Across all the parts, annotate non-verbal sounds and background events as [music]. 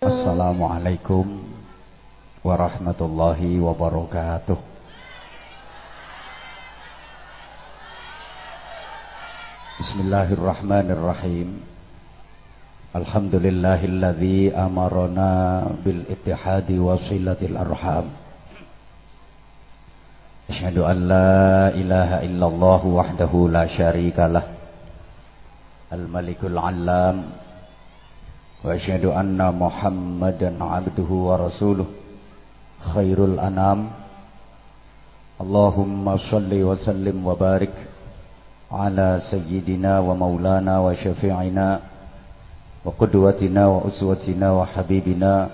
Assalamualaikum warahmatullahi wabarakatuh. Bismillahirrahmanirrahim. Alhamdulillahilladzi amarna bil ittihadi wa silatil arham. Asyhadu an la ilaha illallah wahdahu la syarikalah. Al-Malikul 'Allam وأشهد أن محمدا عبده ورسوله. خير الأنام. اللهم صل وسلم وبارك على سيدنا ومولانا وشفيعنا وقدوتنا وأسوتنا وحبيبنا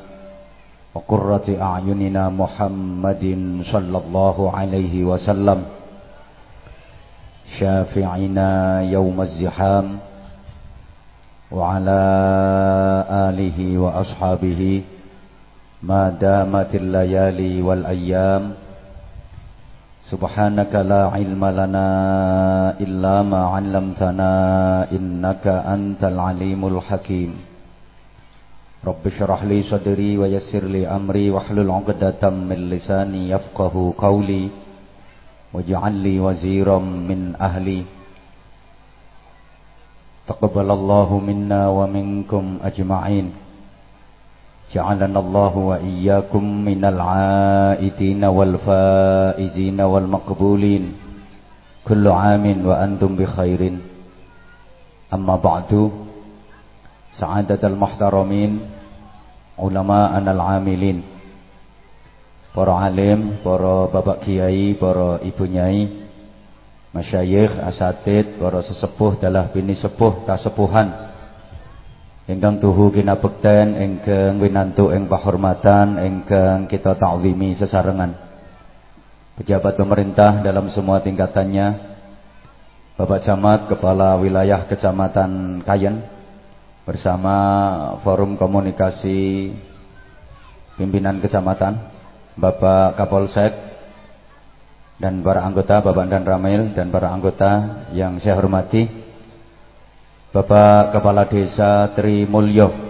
وقرة أعيننا محمد صلى الله عليه وسلم. شافعنا يوم الزحام. وعلى آله وأصحابه ما دامت الليالي والأيام. سبحانك لا علم لنا إلا ما علمتنا إنك أنت العليم الحكيم. رب اشرح لي صدري ويسر لي أمري واحلل عقدة من لساني يفقه قولي واجعل لي وزيرا من أهلي. تقبل الله منا ومنكم أجمعين. جعلنا الله وإياكم من العائدين والفائزين والمقبولين. كل عام وأنتم بخير. أما بعد سعادة المحترمين علماءنا العاملين. Para alim, para bapak kiai, para ibu nyai masyayikh, asatid, para sesepuh dalah bini sepuh kasepuhan. Ingkang tuhu kinabekten ingkang winantu ing pahormatan ingkang kita ta'zimi sesarengan. Pejabat pemerintah dalam semua tingkatannya Bapak Camat Kepala Wilayah Kecamatan Kayen bersama Forum Komunikasi Pimpinan Kecamatan Bapak Kapolsek dan para anggota Bapak dan Ramil dan para anggota yang saya hormati Bapak Kepala Desa Tri Mulyo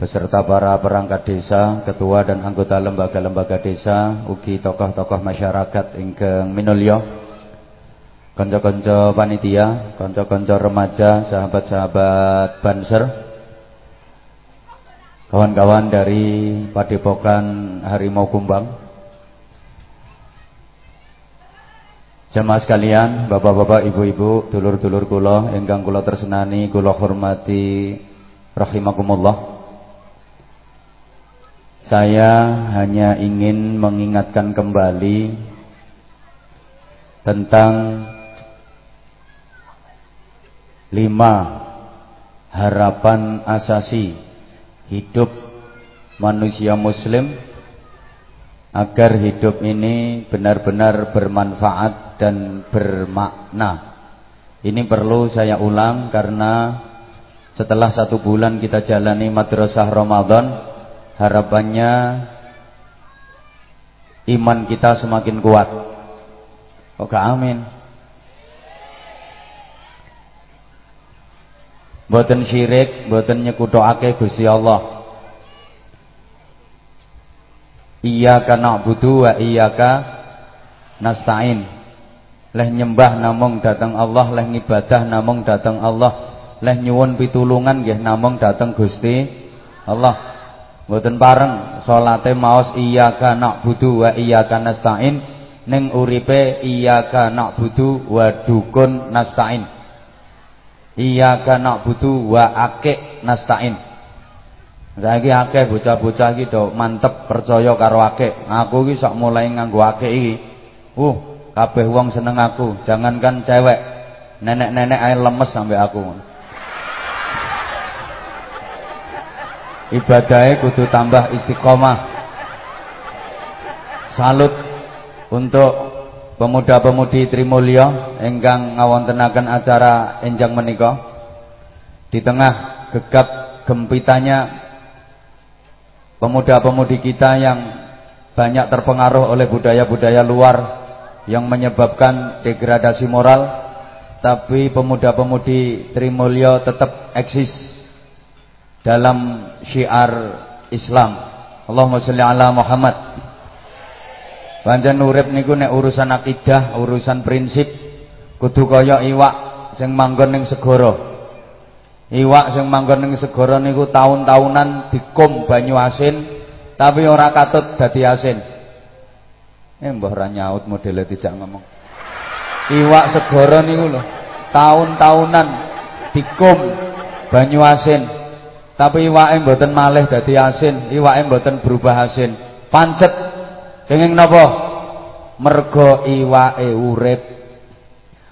beserta para perangkat desa, ketua dan anggota lembaga-lembaga desa, ugi tokoh-tokoh masyarakat ingkang minulyo, konco-konco panitia, konco-konco remaja, sahabat-sahabat banser, kawan-kawan dari Padepokan Harimau Kumbang, Jemaah sekalian, bapak-bapak, ibu-ibu, dulur-dulur kula ingkang kula tersenani, kula hormati rahimakumullah. Saya hanya ingin mengingatkan kembali tentang lima harapan asasi hidup manusia muslim agar hidup ini benar-benar bermanfaat dan bermakna. Ini perlu saya ulang karena setelah satu bulan kita jalani madrasah Ramadan, harapannya iman kita semakin kuat. Oke, amin. Boten syirik, boten nyekutokake Gusti Allah. Iyyaka na'budu wa iyyaka nasta'in. Leh nyembah namung datang Allah leh ngibadah namung datang Allah leh nyuwun pitulungan nggih namung datang Gusti Allah. Mboten pareng salate maos iyyaka na'budu wa iyyaka nasta'in ning uripe iyyaka na'budu wa dukun nasta'in. Iyyaka na'budu wa akik nasta'in saiki akeh bocah-bocah iki do mantep percaya karo akik aku iki sak mulai nganggo akik iki. Uh kabeh wong seneng aku. Jangankan cewek. Nenek-nenek ae lemes sampai aku. Ibadahnya kudu tambah istiqomah. Salut untuk pemuda-pemudi Trimulyo ingkang ngawontenaken acara enjang menika. Di tengah gegap gempitanya pemuda-pemudi kita yang banyak terpengaruh oleh budaya-budaya luar yang menyebabkan degradasi moral tapi pemuda-pemudi Trimulyo tetap eksis dalam syiar Islam. Allahumma sholli ala Muhammad. Pancen urip niku nek urusan akidah, urusan prinsip kudu kaya iwak sing manggon ning segara. Iwak sing manggon ning segara niku taun-taunan dikum banyu asin tapi ora katut dadi asin. Eh mbah ra nyaut modele ngomong. Iwak segara niku lho, taun-taunan dikum banyu asin tapi iwake mboten malih dadi asin, iwake mboten berubah asin. Pancet kenging napa? Mergo iwake urip.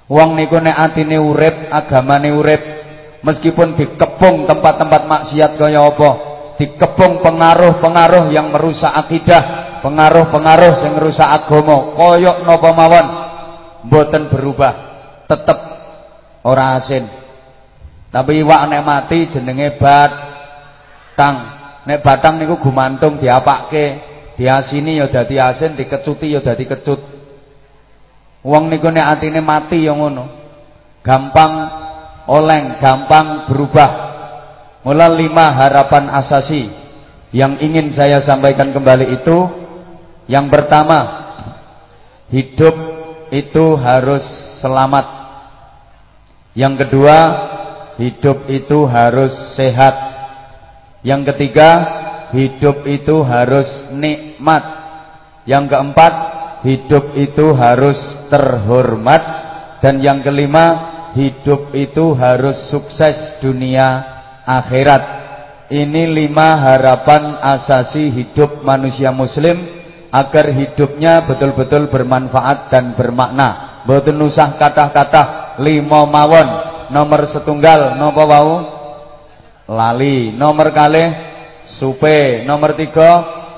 Wong niku nek atine urip, agamane urip, meskipun dikepung tempat-tempat maksiat kaya apa, dikepung pengaruh-pengaruh yang merusak akidah, pengaruh-pengaruh yang merusak agama, kaya napa mawon, mboten berubah, tetep ora asin. Tapi iwak nek mati jenenge bat batang. Nek batang niku gumantung diapake, diasini ya dadi asin, dikecuti ya dadi kecut. Wong niku nek atine mati ya ngono. Gampang oleng, gampang berubah. Mula lima harapan asasi yang ingin saya sampaikan kembali itu yang pertama hidup itu harus selamat. Yang kedua hidup itu harus sehat. Yang ketiga, hidup itu harus nikmat. Yang keempat, hidup itu harus terhormat. Dan yang kelima, hidup itu harus sukses dunia akhirat. Ini lima harapan asasi hidup manusia muslim agar hidupnya betul-betul bermanfaat dan bermakna. Betul nusah kata-kata lima mawon. Nomor setunggal nopo wau? Lali. Nomor kali supe. Nomor tiga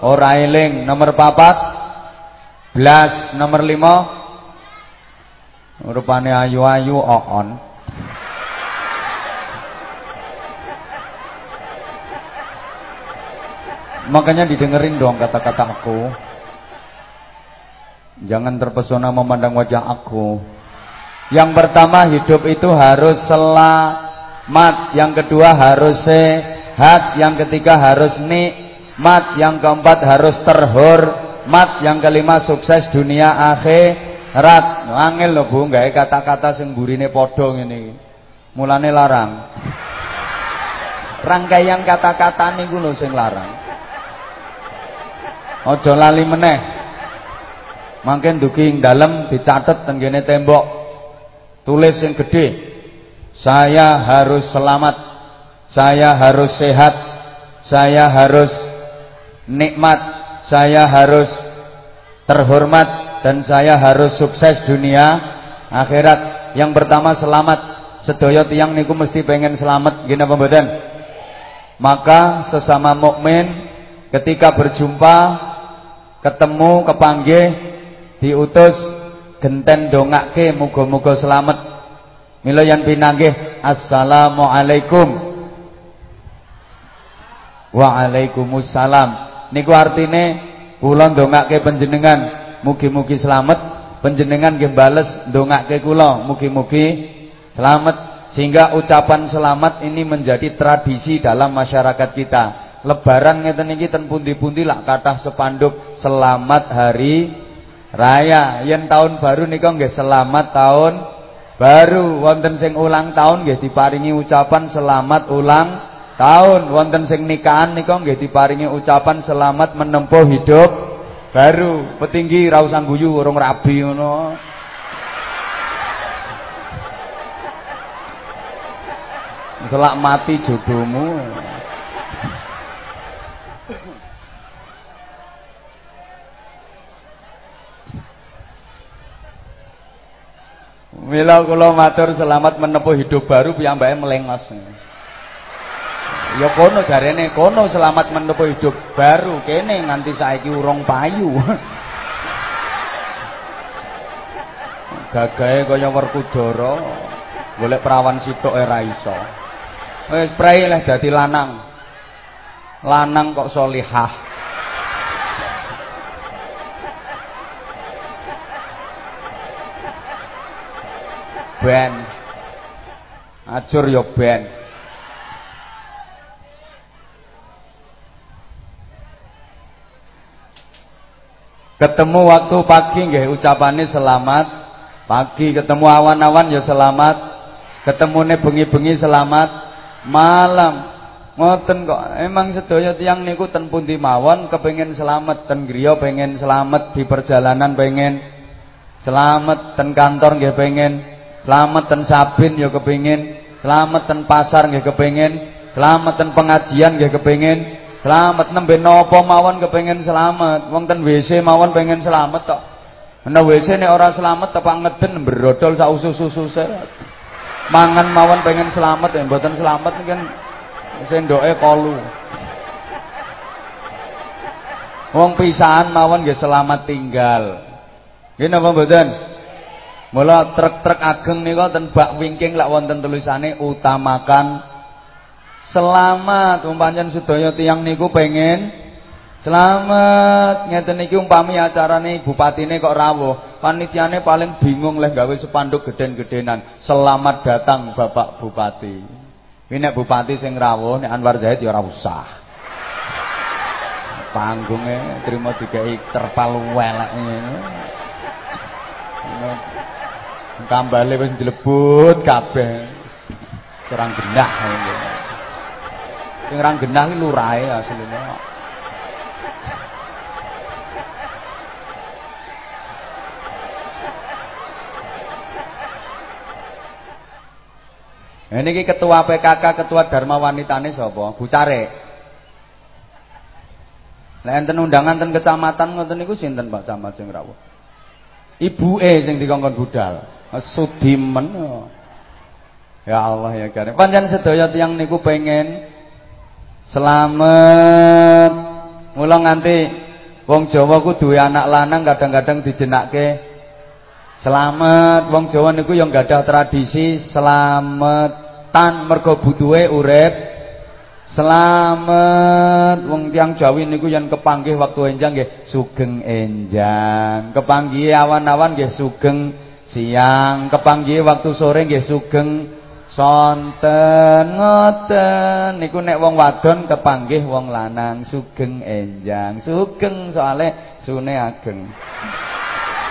ora eling. Nomor papat belas nomor lima rupane ayu-ayu oon makanya didengerin dong kata-kata aku. Jangan terpesona memandang wajah aku. Yang pertama hidup itu harus selalu mat, yang kedua harus sehat, yang ketiga harus nikmat, yang keempat harus terhormat, yang kelima sukses dunia akhirat. Angel lho Bu, gawe kata-kata sing burine padha ngene Mulane larang. Rangkaian kata-kata niku lho sing larang. Aja lali meneh. Mangke ndugi ing dalem dicatet tenggene tembok. Tulis yang gede. Saya harus selamat, saya harus sehat, saya harus nikmat, saya harus terhormat dan saya harus sukses dunia akhirat. Yang pertama selamat. Sedaya tiyang niku mesti pengen selamat gini apa? Maka sesama mukmin ketika berjumpa ketemu kepanggih diutus genten dongake muga-muga selamat Mila yang pinanggih Assalamualaikum Waalaikumsalam Niku artine kula ndongake panjenengan mugi-mugi selamat. Panjenengan nggih bales ndongake kula mugi-mugi selamat. Sehingga ucapan selamat ini menjadi tradisi dalam masyarakat kita. Lebaran ngeten iki ten pundi-pundi lak kathah sepanduk selamat hari raya. Yen tahun baru nika nggih selamat tahun Baru. Wonten sing ulang tahun nggih diparingi ucapan selamat ulang tahun. Wonten sing nikahan nika nggih diparingi ucapan selamat menempuh hidup baru. Petinggi ra usah guyu urung rabi ngono. Selak mati jodohmu. Mila kula matur selamat menempuh hidup baru piyambake melengos. Ya kono jarene kono selamat menempuh hidup baru kene nganti saiki urung payu. [laughs] Gagahe kaya Werkudara. Golek perawan sitok ora iso. Wis prei lah dadi lanang. Lanang kok solihah. ben ajur ya ben Ketemu waktu pagi nggih ucapane selamat. Pagi, ketemu awan-awan ya selamat, ketemune bengi-bengi selamat. Malam. Ngoten kok. Emang sedaya tiyang niku ten pundi mawon kepengin selamat. Ten griya pengen selamat di perjalanan pengen selamat. Ten kantor nggih pengen selamat. Ten sabin ya kepengin selamat. Ten pasar nggih kepengin selamat. Ten pengajian nggih kepengin Selamat nembe napa mawon kepengin selamat. Wong ten WC mawon pengen selamat tok. Ana WC nek ora selamat tepak ngeden brodol sak usus-ususe. Mangan mawon pengen selamat ya mboten selamat kan sendoke kolu. Wong pisahan mawon nggih selamat tinggal. Nggih napa mboten? Mula truk-truk ageng nika ten bak wingking lak wonten tulisane utamakan Selamat. Umpamanya sedaya tiang niku pengen selamat. Ngeten niki umpami acarane bupatine kok rawuh. Panitiane paling bingung leh gawe sepanduk geden-gedenan. Selamat datang Bapak Bupati. Ini bupati sing rawuh nek Anwar Zahid ya usah. Panggungnya terima dikai terpal welek ngene kambale wis dilebut kabeh. Serang genah ngene Sing ra genah ki lurahe asline. Ini ketua PKK, ketua Dharma Wanitane sapa? Bu Care. Lah enten undangan ten kecamatan ngoten niku sinten Pak Camat sing rawuh? Ibuke sing dikongkon budal. Sudimen. Ya Allah ya Karim. Panjen sedaya tiyang niku pengen Selamat. Mula nganti wong Jawa ku duwe anak lanang kadang-kadang dijenakke selamat. Wong Jawa niku yang gadah tradisi selametan mergo butuhe urip selamat. Wong tiang Jawi niku yang kepanggih waktu enjang nggih sugeng enjang. Kepanggih awan-awan nggih sugeng siang. Kepanggih waktu sore nggih sugeng Sonten ngoten niku nek wong wadon kepanggih wong lanang sugeng enjang. Sugeng soale sune ageng.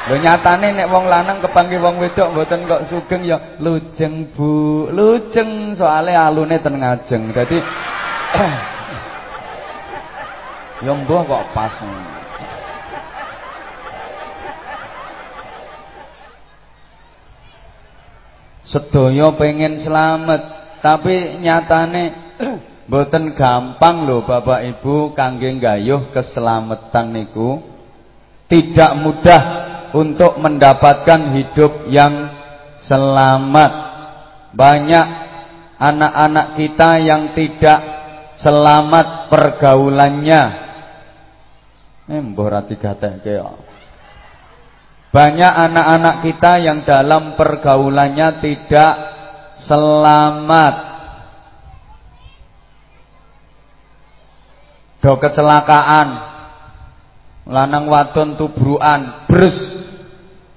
Lho nyatane nek wong lanang kepanggih wong wedok mboten kok sugeng ya lujeng Bu. Lujeng soale alune ten ngajeng. Dadi [clears throat] ya mbuh kok pas. Sedaya pengen selamat, tapi nyatane [clears throat] mboten gampang lho Bapak Ibu kangge gayuh keselamatan niku. Tidak mudah untuk mendapatkan hidup yang selamat. Banyak anak-anak kita yang tidak selamat pergaulannya. Mbah ra digatekke ya. Banyak anak-anak kita yang dalam pergaulannya tidak selamat. Do kecelakaan. Lanang wadon tubruan, bres.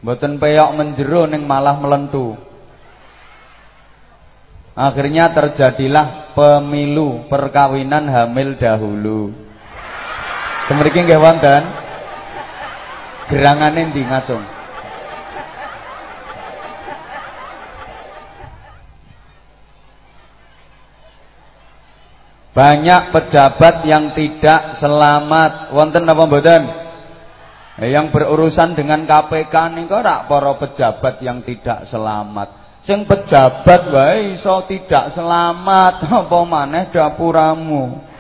Mboten peyok menjero ning malah melentu. Akhirnya terjadilah pemilu perkawinan hamil dahulu. Kemriki nggih wonten? Gerangane ndi ngacung Banyak pejabat yang tidak selamat. Wonten apa mboten? Eh, yang berurusan dengan KPK niku rak para pejabat yang tidak selamat. Sing pejabat wae iso tidak selamat, [laughs] apa maneh dapuramu.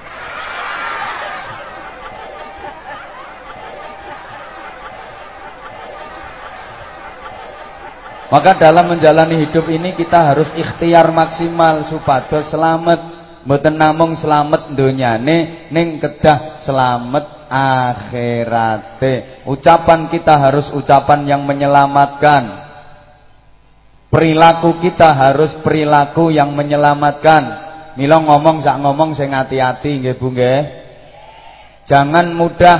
Maka dalam menjalani hidup ini kita harus ikhtiar maksimal supados selamat. Mboten namung selamat donyane ning kedah selamat akhirate. Ucapan kita harus ucapan yang menyelamatkan. Perilaku kita harus perilaku yang menyelamatkan. Mila ngomong sak ngomong sing hati-hati nggih Bu nggih. Jangan mudah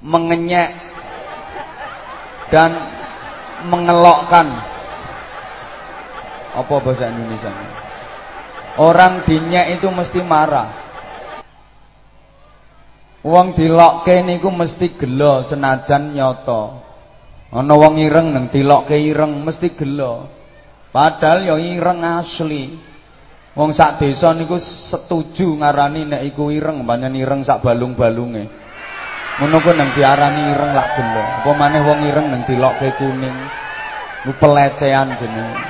mengenyek dan mengelokkan apa bahasa Indonesia orang dinya itu mesti marah Wong dilokke niku mesti gelo senajan nyata. Ana wong ireng nang dilokke ireng mesti gelo. Padahal ya ireng asli. Wong sak desa niku setuju ngarani nek iku ireng, pancen ireng sak balung-balunge. Ngono ku nang diarani ireng lak gelo. Apa maneh wong ireng nang dilokke kuning. Ku pelecehan jenenge.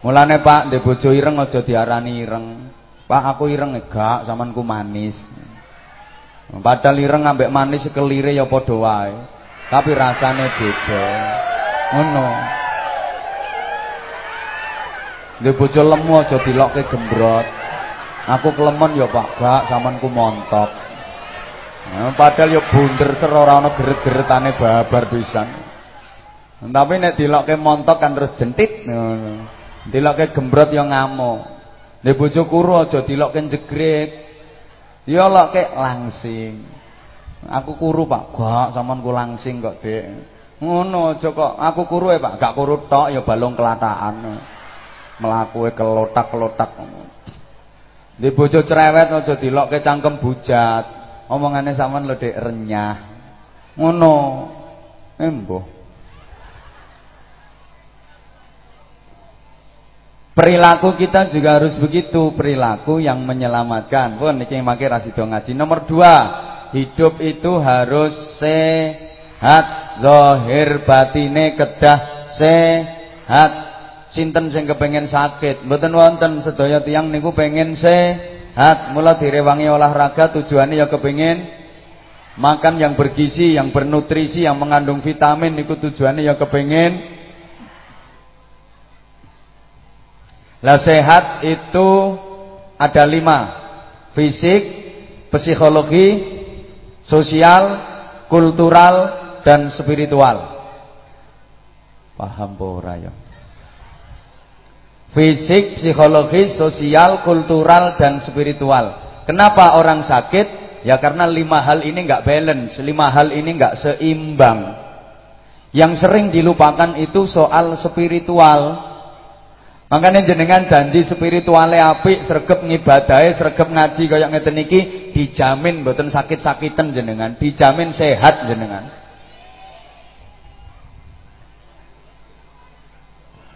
Mulane Pak, ndek bojo ireng aja diarani ireng. Pak, aku ireng gak, samanku manis. Padahal ireng ambek manis kelire ya padha wae. Tapi rasane beda. Ngono. Ndek bojo lemu aja dilokke gembrot. Aku kelemon ya Pak, gak, samanku montok. Nah, padahal ya bunder ser ora ana geret-geretane babar pisan. Tapi nek dilokke montok kan terus jentit. Ngono. Dilokke gembrot ya ngamuk. Nek bojo kuru aja dilokke jegret. Ya lokke langsing. Aku kuru Pak, gak sampean ku langsing kok, Dik. Ngono aja kok. Aku kuru ya Pak, gak kuru tok ya balung kelatakan. Mlakuke kelotak-kelotak. Nek bojo cerewet aja dilokke cangkem bujat. Omongane sampean lho Dik renyah. Ngono. Embuh. Perilaku kita juga harus begitu, perilaku yang menyelamatkan. Pun niki mangke rasido ngaji. Nomor dua, hidup itu harus sehat, zahir batine kedah sehat. Sinten sing kepengen sakit, mboten wonten. Sedaya tiyang niku pengen sehat. Mula direwangi olahraga. Tujuannya ya kepengen makan yang bergizi, yang bernutrisi, yang mengandung vitamin. Niku tujuannya ya kepengen Lah sehat itu ada lima. Fisik, psikologi, sosial, kultural, dan spiritual. Paham ora ya Fisik, psikologi, sosial, kultural, dan spiritual Kenapa orang sakit? Ya karena lima hal ini nggak balance Lima hal ini nggak seimbang Yang sering dilupakan itu soal spiritual Makanya jenengan janji spirituale apik, sregep ngibadahe, sregep ngaji kaya ngeten iki dijamin mboten sakit-sakitan jenengan, dijamin sehat jenengan.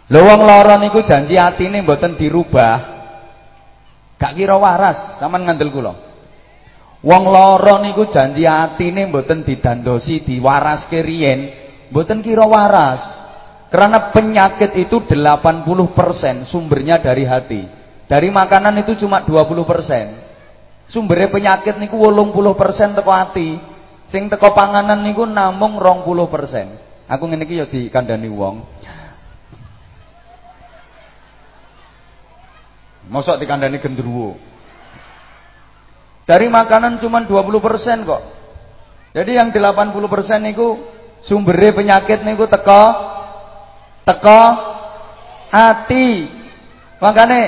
Lho wong lara niku janji atine mboten dirubah. Gak kira waras, sampean ngandel kula. Wong lara niku janji atine mboten didandosi, diwaraske riyen, mboten kira waras. Karena penyakit itu 80% sumbernya dari hati. Dari makanan itu cuma 20%. Sumbernya penyakit niku 80% teko hati. Sing teko panganan niku namung 20%. Aku ngene iki ya dikandani wong. Mosok dikandani gendruwo. Dari makanan cuma 20% kok. Jadi yang 80% niku sumbernya penyakit niku teko teko hati. Makanya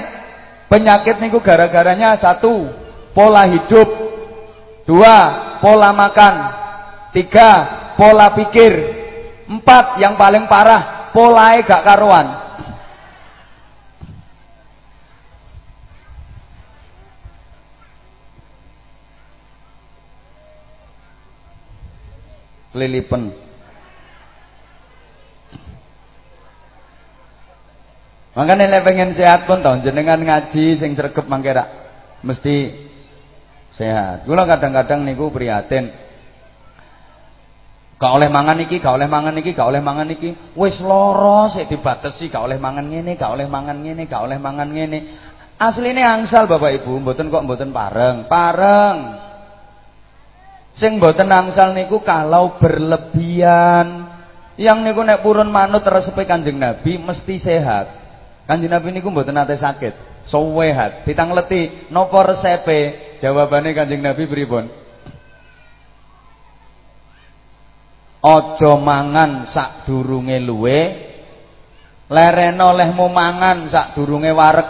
penyakit niku gara-garanya satu, pola hidup. Dua, pola makan. Tiga, pola pikir. Empat, yang paling parah, pola gak karuan. Lilipen. Makanya nek pengen sehat pun tahun jenengan ngaji sing sregep mangke mesti sehat. Kula kadang-kadang niku prihatin. Gak oleh mangan iki, gak oleh mangan iki, gak oleh mangan iki. Wis lara sik dibatesi gak oleh mangan ngene, gak oleh mangan ngene, gak oleh mangan ngene. Asline angsal Bapak Ibu, mboten kok mboten pareng. Pareng. Sing mboten angsal niku kalau berlebihan. Yang niku nek purun manut resepe Kanjeng Nabi mesti sehat. Kanjeng Nabi niku mboten nate sakit, sowehat. Ditangleti napa resepe? Jawabane Kanjeng Nabi pripun? Aja mangan sadurunge luwe, lereno olehmu mangan sadurunge wareg.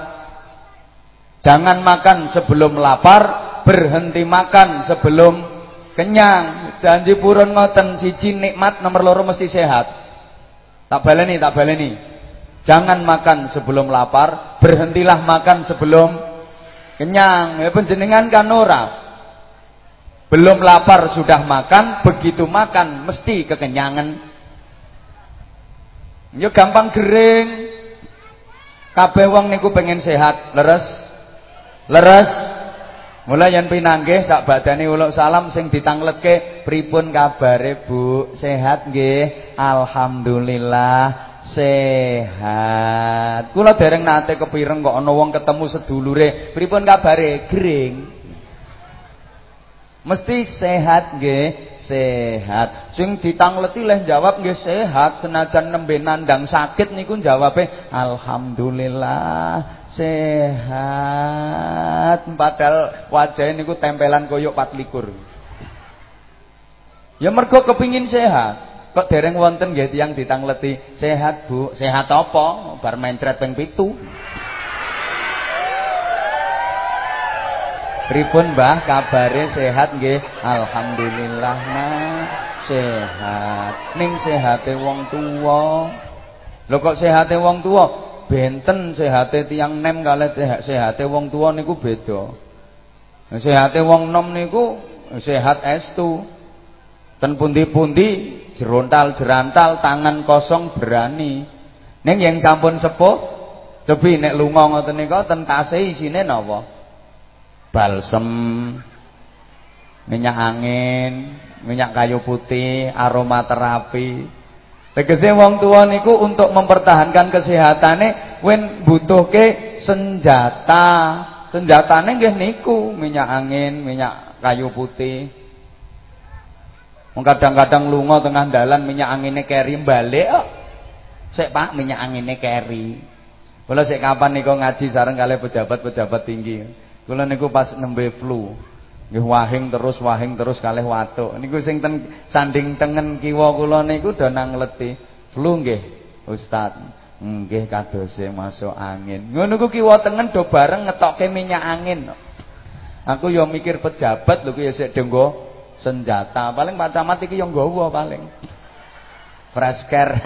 Jangan makan sebelum lapar, berhenti makan sebelum kenyang. Janji purun ngoten siji nikmat nomor loro mesti sehat. Tak baleni, tak baleni. Jangan makan sebelum lapar, berhentilah makan sebelum Kenyang, ya penjenengan kan ora. Belum lapar sudah makan, begitu makan mesti kekenyangan. Ya gampang gering. Kabeh wong niku pengen sehat, leres. Leres. Mulai yang pinanggih sak badane uluk salam sing ditangletke pripun kabare Bu? Sehat nggih? Alhamdulillah sehat. Kula dereng nate kepireng kok ana wong ketemu sedulure, pripun kabare? Gering. Mesti sehat nggih, sehat. Sing ditangleti leh jawab nggih sehat, senajan nembe nandang sakit niku jawabe alhamdulillah sehat. Padahal wajahnya niku tempelan koyok 24. Ya mergo kepingin sehat. Kok dereng wonten nggih tiyang ditangleti, "Sehat, Bu." "Sehat apa?" Bar mencret ping 7. Pripun, Mbah? Kabare sehat nggih? Alhamdulillah, Nah. Sehat. Ning sehate wong tuwa. Lho kok sehate wong tuwa? Benten sehate tiyang nem kalih sehate wong tuwa niku beda. Sehate wong nom niku sehat estu. Ten pundi-pundi jerontal jerantal tangan kosong berani ning yang sampun sepuh cobi nek lunga ngoten nika ten tase isine napa balsem minyak angin minyak kayu putih aromaterapi Tegese wong tua niku untuk mempertahankan kesehatane wen butuhke senjata. Senjatane nggih niku minyak angin, minyak kayu putih. kadang-kadang lunga tengah dalan minyak angine keri balik kok. Sik Pak, minyak angine keri. Kula sik kapan niku ngaji sareng kali pejabat-pejabat tinggi. Kula niku pas nembe flu. Nggih wahing terus wahing terus kalih watuk. Niku sing ten sanding tengen kiwa kula niku do nang leti. Flu nggih, Ustaz. Nggih kadose masuk angin. Ngono ku kiwa tengen do bareng ngetokke minyak angin. Aku yo mikir pejabat lho ku ya sik denggo senjata. Paling Pak Camat iki yang nggawa paling. Fresker. [laughs]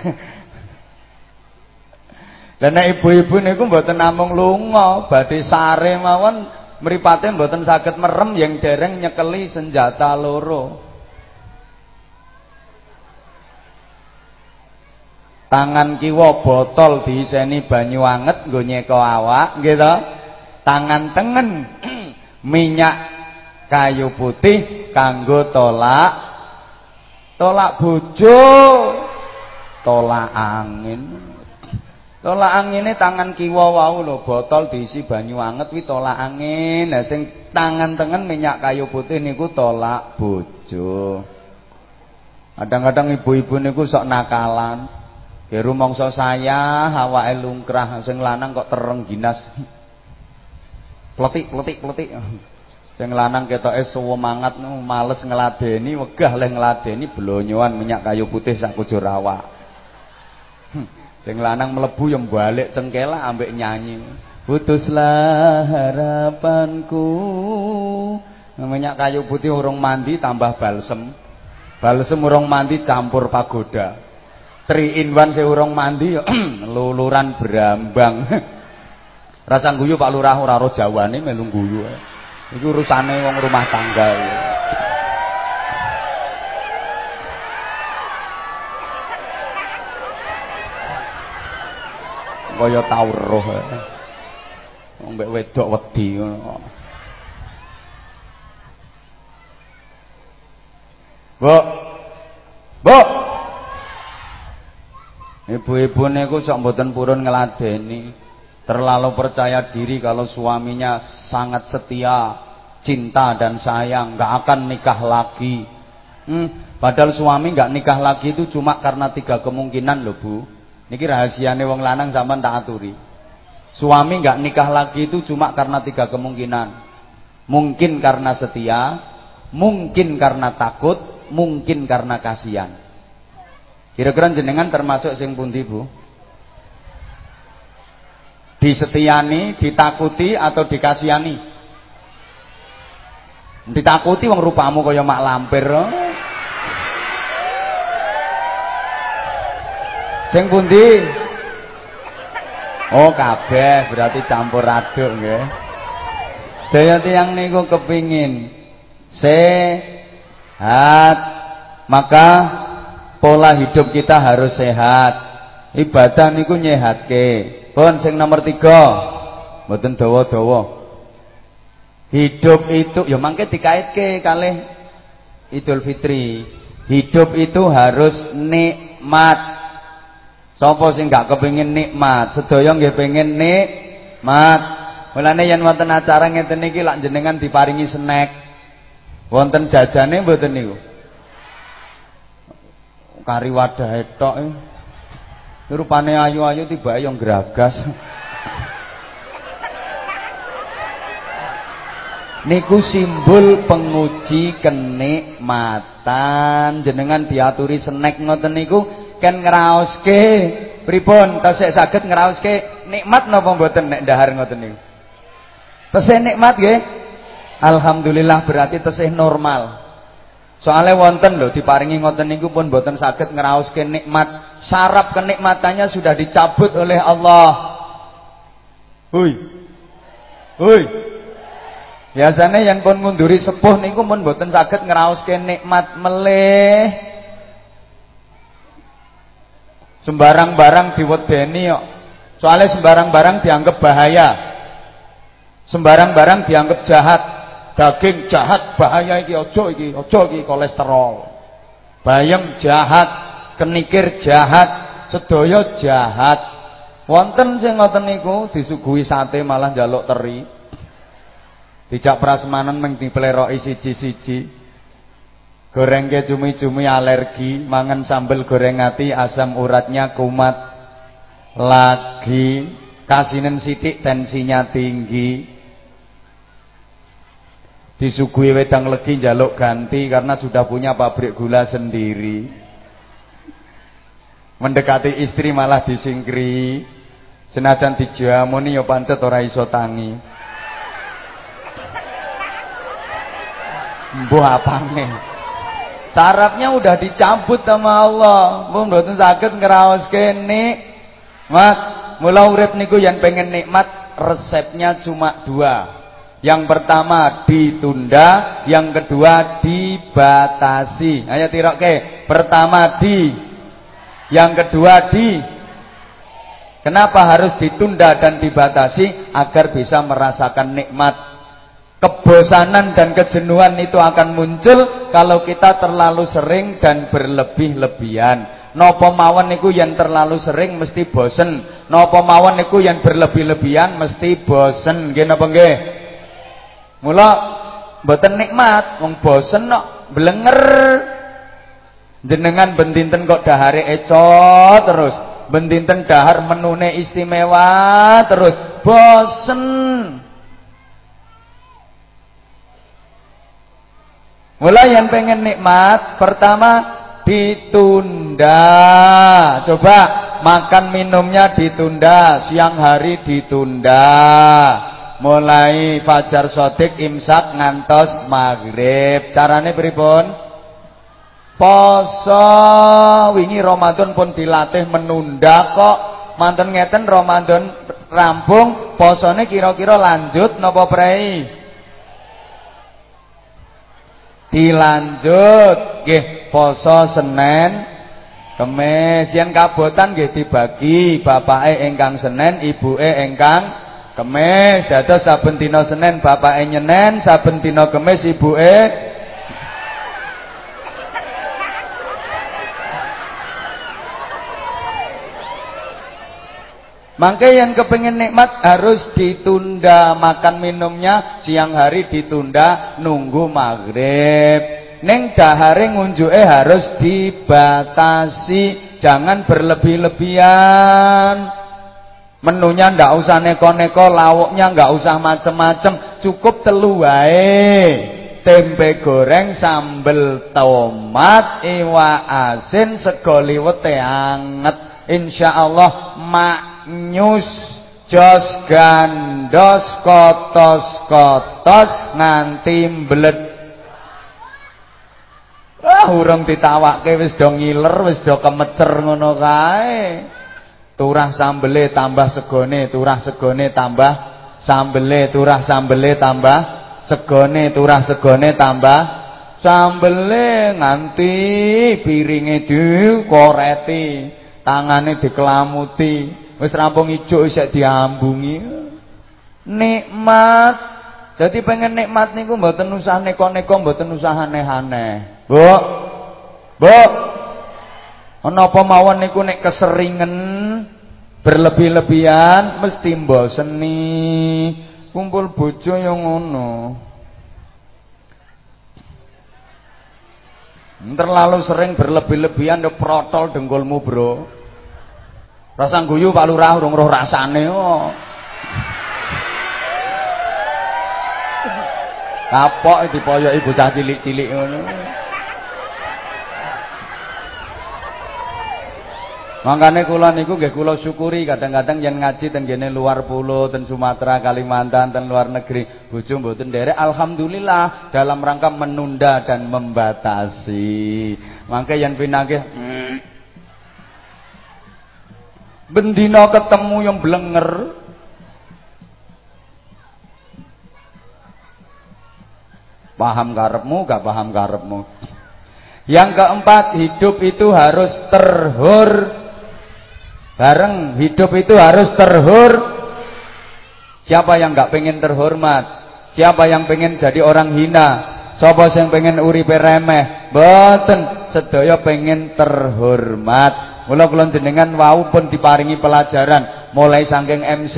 Dan ibu-ibu niku mboten namung lunga, badhe sare mawon mripate mboten saged merem yang dereng nyekeli senjata loro. Tangan kiwa botol diiseni banyu anget nggo nyeka awak, to? Tangan tengen [clears throat] minyak kayu putih kanggo tolak tolak bojo tolak angin tolak angine tangan kiwa wau lho botol diisi banyu anget kuwi tolak angin. Nah sing tangan tengen minyak kayu putih niku tolak bojo. Kadang-kadang ibu-ibu niku sok nakalan. Ke rumangsa saya awake lungkrah sing lanang kok tereng ginas. [laughs] Pletik pletik pletik. [laughs] Sing lanang ketoke semangat males ngladeni, wegah leh ngladeni blonyoan minyak kayu putih sak kujur awak. [laughs] Sing lanang mlebu yang balik cengkela ambek nyanyi. Putuslah harapanku. Minyak kayu putih urung mandi tambah balsem. Balsem urung mandi campur pagoda. Tri in one urung mandi [clears throat] luluran berambang. [laughs] Rasa guyu Pak Lurah ora ro jawane melu guyu. Itu urusane wong rumah tangga. Ya. Kaya tau roh. Wong mbek wedok wedi ngono. Bu. Bu. Ibu-ibu niku sok mboten purun ngladeni. Terlalu percaya diri kalau suaminya sangat setia, cinta dan sayang, nggak akan nikah lagi. Hmm, padahal suami nggak nikah lagi itu cuma karena tiga kemungkinan loh bu. Niki rahasiane wong lanang sampean tak aturi. Suami nggak nikah lagi itu cuma karena tiga kemungkinan. Mungkin karena setia, mungkin karena takut, mungkin karena kasihan. Kira-kira jenengan termasuk sing pundi bu? disetiani, ditakuti atau dikasihani? Ditakuti wong rupamu kaya mak lampir. Sing pundi? Oh, kabeh berarti campur aduk nggih. Daya tiang niku kepingin sehat, maka pola hidup kita harus sehat. Ibadah niku nyehatke. Pun sing nomor tiga, mboten dawa-dawa. Hidup itu ya mangke dikaitke kalih Idul Fitri. Hidup itu harus nikmat. Sapa sing gak kepengin nikmat? Sedaya nggih pengen nikmat. Mulane yen wonten acara ngeten niki lak jenengan diparingi snack. Wonten jajane mboten niku. Kari wadah etok e. Rupane ayu-ayu tiba yang geragas. [laughs] niku simbol penguji kenikmatan jenengan diaturi snack ngoten niku kan ngraoske pripun tasik saged ngraoske nikmat napa mboten nek ndahar ngoten niku Tesih nikmat nggih. Alhamdulillah berarti tesih normal. Soalnya wonten lho diparingi ngoten niku pun boten saged ngraoske nikmat. Sarap kenikmatannya sudah dicabut oleh Allah. Hui. Hui. Biasanya yang pun ngunduri sepuh niku pun boten saged ngraoske nikmat meleh. Sembarang barang diwedeni kok. Soalnya sembarang barang dianggap bahaya. Sembarang barang dianggap jahat. Daging jahat, bahaya iki ojo iki, ojo iki kolesterol. Bayam jahat, kenikir jahat, sedaya jahat. Wonten sing ngoten niku disuguhi sate malah njaluk teri. Dijak prasmanan mung dipleroki siji-siji. Goreng ke cumi-cumi alergi, mangan sambel goreng ati asam uratnya kumat. Lagi kasinen sidik tensinya tinggi. Disuguhi wedang legi jaluk ganti karena sudah punya pabrik gula sendiri. Mendekati istri malah disingkri. Senajan dijamuni ya pancet ora iso tangi. Mbuh apane sarapnya udah dicabut sama Allah mbuh mboten saged ngraoske nikmat mula urip niku yang pengen nikmat resepnya cuma dua yang pertama ditunda, yang kedua dibatasi. Ayo tiroke. Pertama di, yang kedua di. Kenapa harus ditunda dan dibatasi? Agar bisa merasakan nikmat. Kebosanan dan kejenuhan itu akan muncul kalau kita terlalu sering dan berlebih-lebihan. Nopo mawon niku yang terlalu sering mesti bosen. Nopo mawon niku yang berlebih-lebihan mesti bosen. Nggih napa nggih? Mula mboten nikmat, wong bosen kok blenger. Jenengan bendinten kok dahare eco terus, bendinten dahar menune istimewa terus, bosen. Mulai yang pengen nikmat, pertama ditunda. Coba makan minumnya ditunda, siang hari ditunda. Mulai fajar sodik imsak ngantos maghrib. Carane pripun? Poso. Wingi Ramadan pun dilatih menunda kok. Manten ngeten Ramadan rampung posone kira-kira lanjut napa prei dilanjut. Nggih poso Senin Kemis. Yen kabotan nggih dibagi bapake ingkang Senin ibuke ingkang Kemis. Dados saben dina Senin bapake nyenen, saben dina Kemis ibuke Mangke yang kepengen nikmat harus ditunda makan minumnya siang hari ditunda nunggu maghrib. Neng dahare ngunjuke harus dibatasi, jangan berlebih-lebihan. Menunya ndak usah neko-neko, lauknya nggak usah macem-macem, cukup telu wae. Tempe goreng, sambel tomat, iwa asin, sego liwet anget. Insyaallah maknyus jos gandos kotos-kotos nganti mblet Ah urung ditawakke wis do ngiler, wis do kemecer ngono kae. Turah sambele tambah segone, turah segone tambah sambele turah sambele tambah segone turah segone tambah sambele nganti piringe dikoreti tangane dikelamuti wis rampung ijuk isek diambungi. Nikmat. Jadi pengen nikmat niku mboten usah neko-neko mboten usah aneh-aneh. Bu. Bu. Ana apa mawon niku nek keseringen berlebih-lebihan mesti mboseni. Kumpul bojo yang ngono. Terlalu sering berlebih-lebihan yo protol dengkulmu bro rasa guyu Pak Lurah urung roh rasane oh. kapok dipoyoki bocah cilik-cilik ngono Mangkane kula niku nggih kula syukuri kadang-kadang yen ngaji ten kene luar pulau, ten Sumatera, Kalimantan, ten luar negeri, bojo mboten nderek alhamdulillah dalam rangka menunda dan membatasi. Mangke yen pinanggih hmm, bendina ketemu yang blenger paham karepmu gak paham karepmu yang keempat hidup itu harus terhur Bareng hidup itu harus terhur. Siapa yang nggak pengen terhormat? Siapa yang pengen jadi orang hina? Siapa yang pengen uripe remeh? Boten, sedaya pengen terhormat. Mula kula jenengan wau pun diparingi pelajaran mulai saking MC,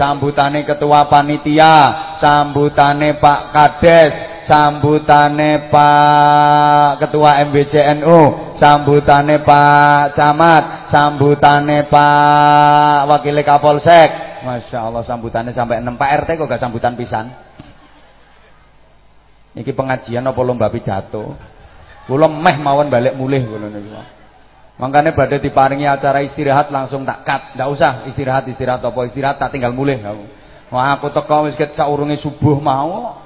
sambutane ketua panitia, sambutane Pak Kades, sambutane Pak Ketua MBCNU, sambutane Pak Camat, sambutane Pak Wakil Kapolsek. Masya Allah sambutannya sampai 6 Pak RT kok gak sambutan pisan. Iki pengajian apa lomba pidato? Kula meh mawon balik mulih kula niku. Makanya pada diparingi acara istirahat langsung tak cut, ndak usah istirahat istirahat apa istirahat tak tinggal mulih aku. Wah aku teko wis ket saurunge subuh mau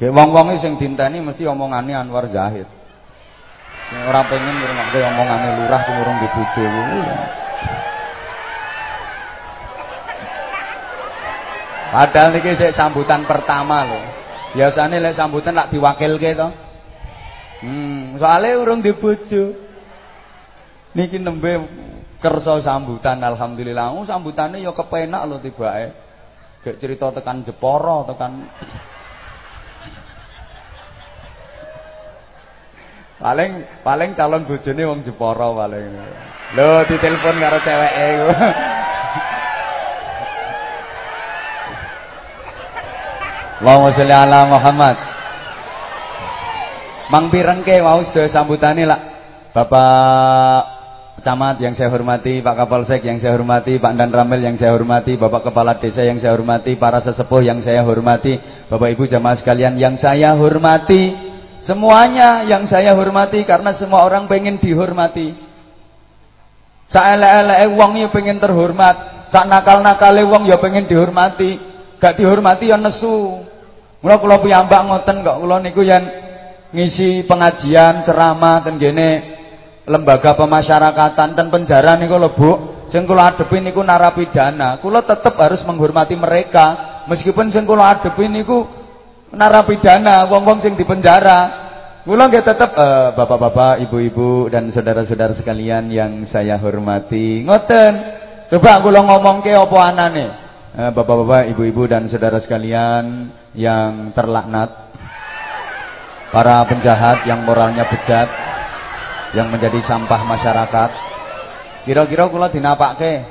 Kayak wong-wong sing dinteni mesti omongane Anwar Zahid. Sing ora pengen ngrungokke omongane lurah sing urung dibojo Padahal niki sik sambutan pertama lho. Biasane lek sambutan lak diwakilke to. Hmm, soalnya urung dibojo. Niki nembe kersa sambutan alhamdulillah. Oh, sambutane ya kepenak lho tibake. Gek cerita tekan Jepara, tekan Paling paling calon bojone wong Jepara paling. Lho ditelepon karo ceweke iku. [laughs] Allahumma sholli ala Muhammad. Mang pirengke wau sedaya sambutane lah. Bapak Camat yang saya hormati, Pak Kapolsek yang saya hormati, Pak Dan Ramil yang saya hormati, Bapak Kepala Desa yang saya hormati, para sesepuh yang saya hormati, Bapak Ibu jamaah sekalian yang saya hormati, Semuanya yang saya hormati karena semua orang pengen dihormati. Saelek-eleke wong ya pengen terhormat, sak nakal-nakale wong ya pengen dihormati. Gak dihormati ya nesu. Mula kula piyambak ngoten kok kula niku yen ngisi pengajian, ceramah ten gene lembaga pemasyarakatan dan penjara niku lho Bu. Sing kula adepi niku narapidana. Kula tetep harus menghormati mereka meskipun sing kula adepi niku narapidana, wong-wong sing di penjara. Kula nggih tetep uh, bapak-bapak, ibu-ibu dan saudara-saudara sekalian yang saya hormati. Ngoten. Coba kula ngomongke apa anane? Uh, bapak-bapak, ibu-ibu dan saudara sekalian yang terlaknat. Para penjahat yang moralnya bejat, yang menjadi sampah masyarakat. Kira-kira kula dinapake.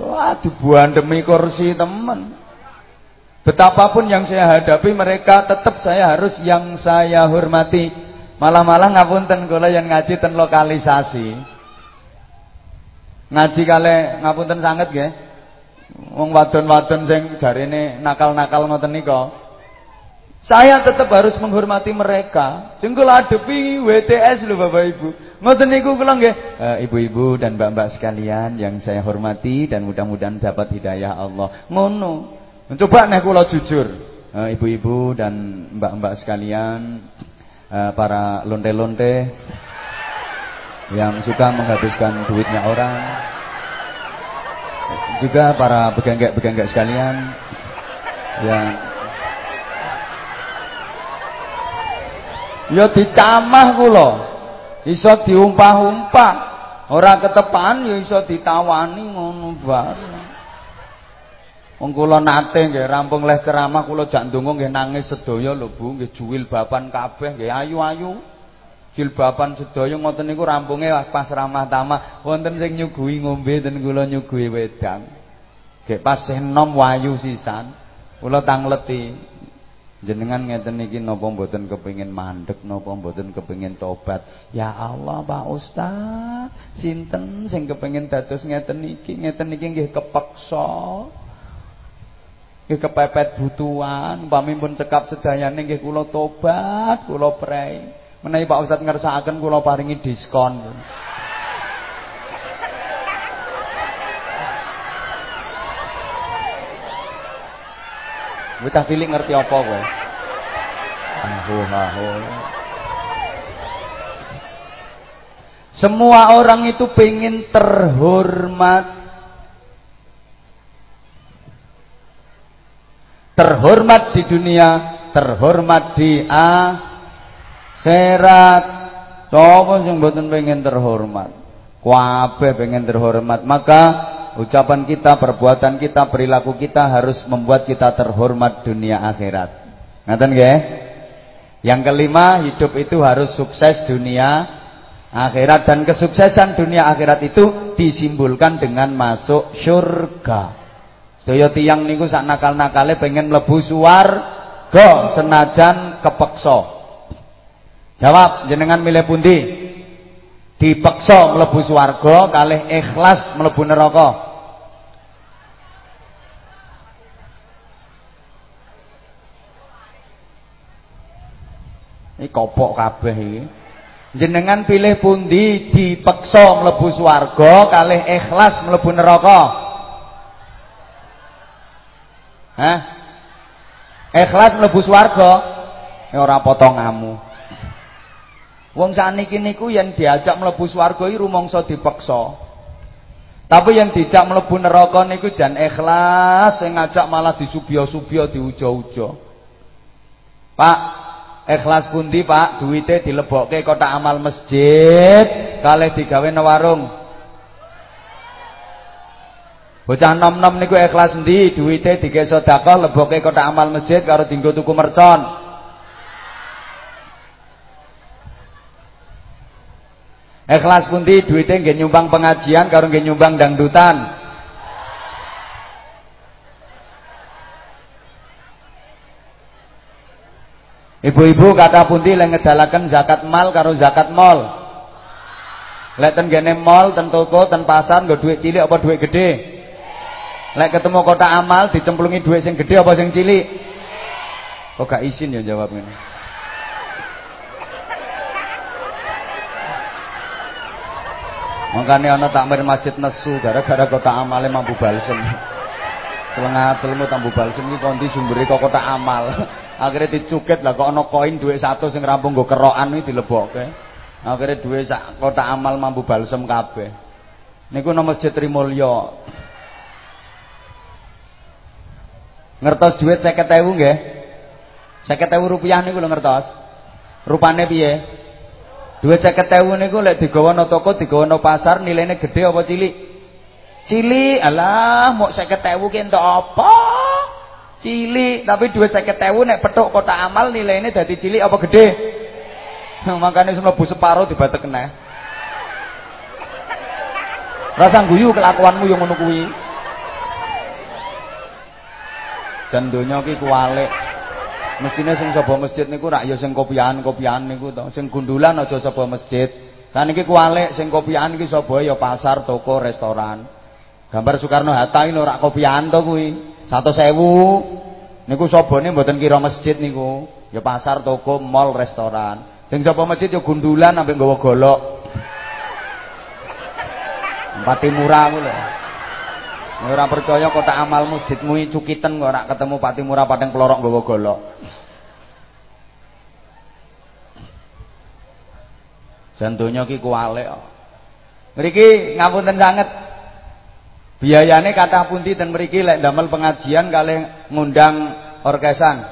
Wah, dibuan demi kursi temen. Betapapun yang saya hadapi mereka tetap saya harus yang saya hormati. Malah-malah ngapunten kula yang ngaji ten lokalisasi. Ngaji kale ngapunten sangat nggih. Wong wadon-wadon sing jarine nakal-nakal ngoten nika. Saya tetap harus menghormati mereka. Sing kula adepi WTS lho Bapak Ibu. Ngoten niku kula nggih. Uh, Ibu-ibu dan mbak-mbak sekalian yang saya hormati dan mudah-mudahan dapat hidayah Allah. Ngono. Mencoba nek kula jujur, eh, ibu-ibu dan mbak-mbak sekalian, eh, para lonte-lonte yang suka menghabiskan duitnya orang juga para begenggek-begenggek sekalian yang ya dicamah kula. Iso diumpah-umpah. Ora ketepan ya iso ditawani ngono bareng Wong kula nate nggih rampung leh ceramah kula jak ndonga nangis sedaya lho Bu nggih juwil bapan kabeh nggih ayu-ayu jilbaban sedaya ngoten niku rampunge pas ramah tamah. Wonten sing nyuguhi ngombe ten kula nyuguhi wedang. Nggih pas enom wayu sisan. Kula tangleti. Jenengan ngeten niki napa mboten kepengin mandek napa mboten kepengin tobat? Ya Allah Pak Ustaz. Sinten sing kepengin dados ngeten niki ngeten niki nggih kepeksa. Nggih kepepet butuhan. Umpami cekap sedayane nggih kula tobat kula prei Menawi Pak Ustaz ngersakaken kula paringi diskon. Bocah cilik ngerti apa kowe? Semua orang itu pengen terhormat. Terhormat di dunia, terhormat di akhirat akhirat. Sapa sing mboten pengen terhormat? Kabeh pengen terhormat. Maka ucapan kita, perbuatan kita, perilaku kita harus membuat kita terhormat dunia akhirat. Ngaten nggih? Yang kelima, hidup itu harus sukses dunia akhirat dan kesuksesan dunia akhirat itu disimbolkan dengan masuk surga. Sedaya tiyang niku sak nakal-nakale pengen mlebu suwarga senajan kepeksa. Jawab jenengan milih pundi? Dipeksa mlebu swarga kalih ikhlas mlebu neraka. Ini kopok kabeh iki. Jenengan pilih pundi dipeksa mlebu swarga kalih ikhlas mlebu neraka? Hah? Ikhlas mlebu swarga ya ora potongamu. Wong sakniki niku yang diajak mlebu swarga iki rumangsa dipaksa. Tapi yang dijak mlebu neraka niku jan ikhlas, sing ngajak malah disubya-subya diuja-uja. Pak, ikhlas pundi, Pak? Duite dilebokke kotak amal masjid, kalih digawe warung. Bocah nom-nom niku ikhlas endi? Duite digawe sedekah lebokke kotak amal masjid karo dinggo tuku mercon. Ikhlas pundi duitnya nggih nyumbang pengajian karo nggih nyumbang dangdutan. Ibu-ibu kata pundi lek ngedalaken zakat mal karo zakat mall. Lek ten gene mall, ten toko, ten pasar nggo duit cilik apa duit gede? Lek ketemu kota amal dicemplungi duit sing gede apa sing cilik? Kok gak izin ya jawab ini? Makanya ana takmir masjid nesu gara-gara kota amale mampu balsem. Selengat selemu tambu balsem iki kondi sumbere kok kota amal. [laughs] Akhirnya dicuket lah kok ana koin duit satu sing rampung nggo kerokan iki dilebokke. Akhirnya duit sak kota amal mampu balsem kabeh. Niku nang Masjid Trimulya. Ngertos duit 50.000 nggih? 50.000 rupiah niku lho ngertos. Rupane piye? Duit seket ewu niku lek digawa no toko, digawa no pasar, nilainya gede apa cilik? Cilik, alah, mau seket ewu ki entuk apa? Cilik, tapi duit seket ewu nek petuk kota amal nilainya dadi cilik apa gede? [laughs] Makanya semua bu separuh dibatek kena. Rasa guyu kelakuanmu yang ngono kuwi. Jan donya ki kuwalik. Mestine sing sapa masjid niku rak ya sing kopian-kopian niku to. Sing gundulan aja sapa masjid. Kan iki kualik sing kopian iki sapa ya pasar, toko, restoran. Gambar Soekarno Hatta ini ora kopian to kuwi. 100.000. Niku sabane mboten kira masjid niku. Ya pasar, toko, mall, restoran. Sing sapa masjid ya gundulan ambek nggawa golok. Pati murah ku lho. Ora percaya kota amal masjidmu cukiten kok ora ketemu Pati Murah padang pelorok nggawa golok. Jan donya ki kuwalik kok. Mriki ngapunten sanget. Biayane kathah pundi ten mriki lek damel pengajian kalih ngundang orkesan.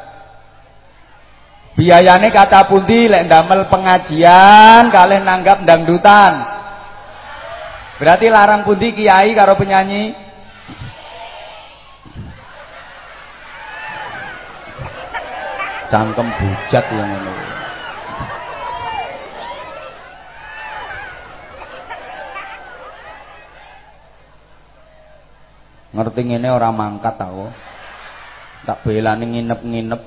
Biayane kata pundi lek damel pengajian kalih nanggap dangdutan. Berarti larang pundi kiai karo penyanyi? Cangkem bujat yang ngono. Ngerti ngene ora mangkat aku. Tak belani nginep-nginep.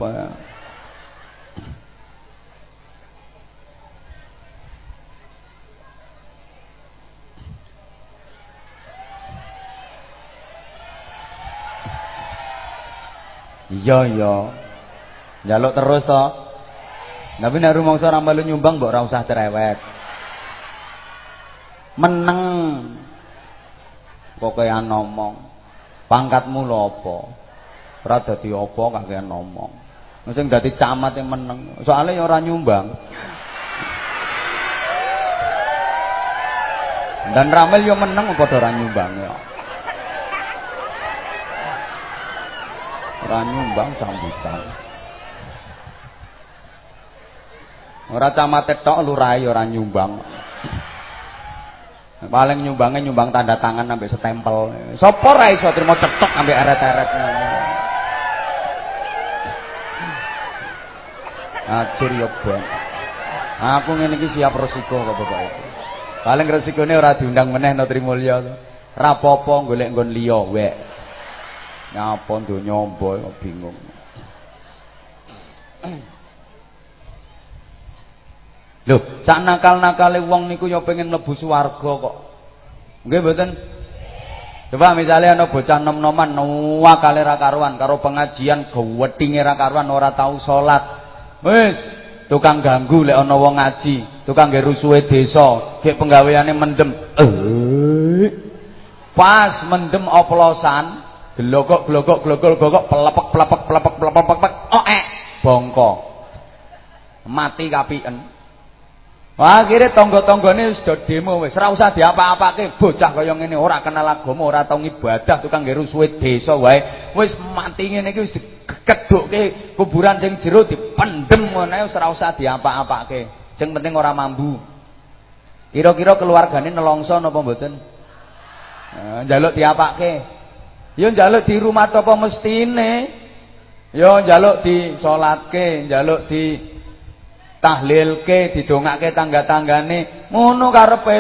Iya iya. Njaluk terus to. Tapi nek rumangsa ora melu nyumbang mbok ora usah cerewet. Meneng. Pokoke ngomong. Pangkatmu lho apa? Ora dadi apa kakean ngomong. Sing dadi camat yang meneng. Soalnya ya ora nyumbang. Dan Ramel yo meneng padha ora nyumbang ya. Ora nyumbang sambutan. Ora camat tok lurahe ora nyumbang. Paling nyumbangnya nyumbang tanda tangan sampai setempel. Sopo ra iso trimo cetok sampai eret-eret Acur ya bang. Aku ngene iki siap resiko kok Bapak Ibu. Paling resikone ora diundang meneh no Trimulya. Ra apa-apa golek nggon liya wek. Nyapa donya mbok bingung. Loh, sak nakal-nakale wong niku ya pengen mlebu swarga kok. Nggih mboten? Coba misalnya ana bocah nom-noman nuwakale ra karuan karo pengajian gewethinge ra karuan ora tau salat. Wis, tukang ganggu lek ana wong ngaji, tukang nggih rusuhe desa, gek penggaweane mendem. Eh. Pas mendem oplosan, glogok glogok glogok glogok pelepek pelepek pelepek pelepek pelepek, eh, bongko. Mati kapiken. Wah, akhirnya tonggo-tonggone sudah demo wis. Ora usah diapa-apake. Bocah kaya ngene ora kenal agama, ora tau ibadah, tukang ngger rusuhe desa wae. Wis mati ngene iki wis dikedukke kuburan sing jero dipendem ngono wis ora usah diapa-apake. Sing penting ora mambu. Kira-kira keluargane nelongso napa mboten? Nah, njaluk diapake. Ya njaluk di rumah apa mestine. Ya njaluk disolatke, njaluk di tahlilke didongake tangga-tanggane. Ngono karepe.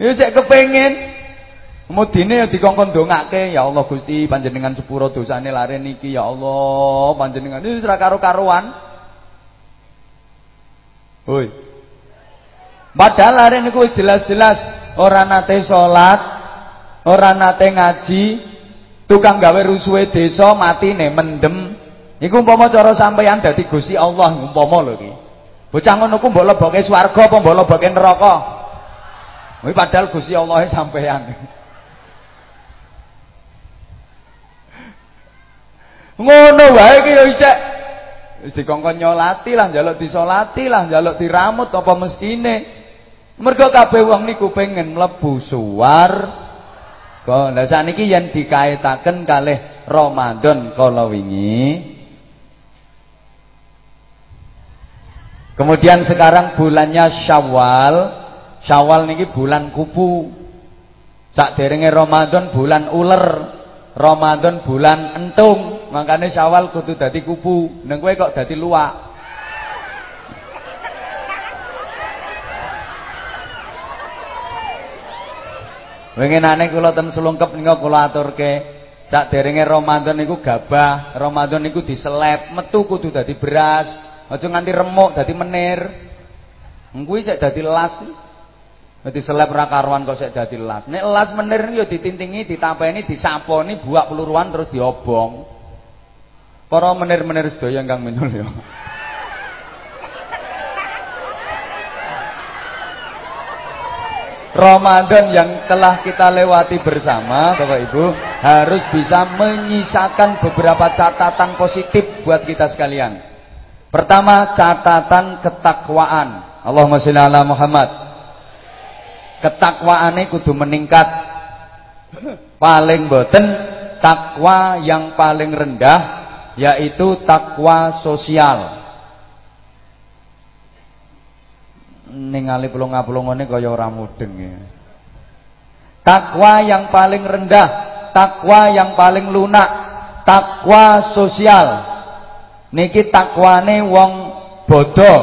Ya sik kepengin. Mudine ya dikongkon dongake ya Allah Gusti panjenengan sepuro dosane lare niki ya Allah panjenengan. Iki ora karo-karuan. Hoi. Padahal lare niku jelas-jelas ora nate salat ora nate ngaji tukang gawe rusuhe desa matine mendem Iku umpama cara sampeyan dadi Gusti Allah umpama lho iki. Bocah ngono ku mbok leboke swarga apa mbok leboke neraka? Kuwi padahal Gusti Allah sampeyan. [laughs] Ngono wae iki ya isek wis dikongkon nyolati lah, njaluk disolati lah, njaluk diramut apa mestine. Mergo kabeh wong niku pengen mlebu suwarga. Lah saniki yen dikaitaken kalih Ramadan kala wingi Kemudian sekarang bulannya Syawal. Syawal niki bulan kupu. Sak derenge Ramadan bulan uler. Ramadan bulan entung. Makanya Syawal kudu dadi kupu. Neng kowe kok dadi luwak. Wengenane kula ten Selungkep nika kula aturke. Sak derenge Ramadan niku gabah, Ramadan niku diselep, metu kudu dadi beras. Aja nganti remuk dadi menir. Kuwi sik dadi las. Dadi seleb ra karuan kok sik dadi las. Nek las menir ya ditintingi, ditampeni, disaponi, buak peluruan terus diobong. Para menir-menir sedaya ingkang minul ya. Ramadan yang telah kita lewati bersama Bapak Ibu harus bisa menyisakan beberapa catatan positif buat kita sekalian. Pertama catatan ketakwaan. Allahumma sholli ala Muhammad. ketakwaane kudu meningkat. Paling boten takwa yang paling rendah yaitu takwa sosial. Ningali pelonga-pelongone kaya ora mudeng ya. Takwa yang paling rendah, takwa yang paling lunak, takwa sosial. Niki takwane wong bodoh.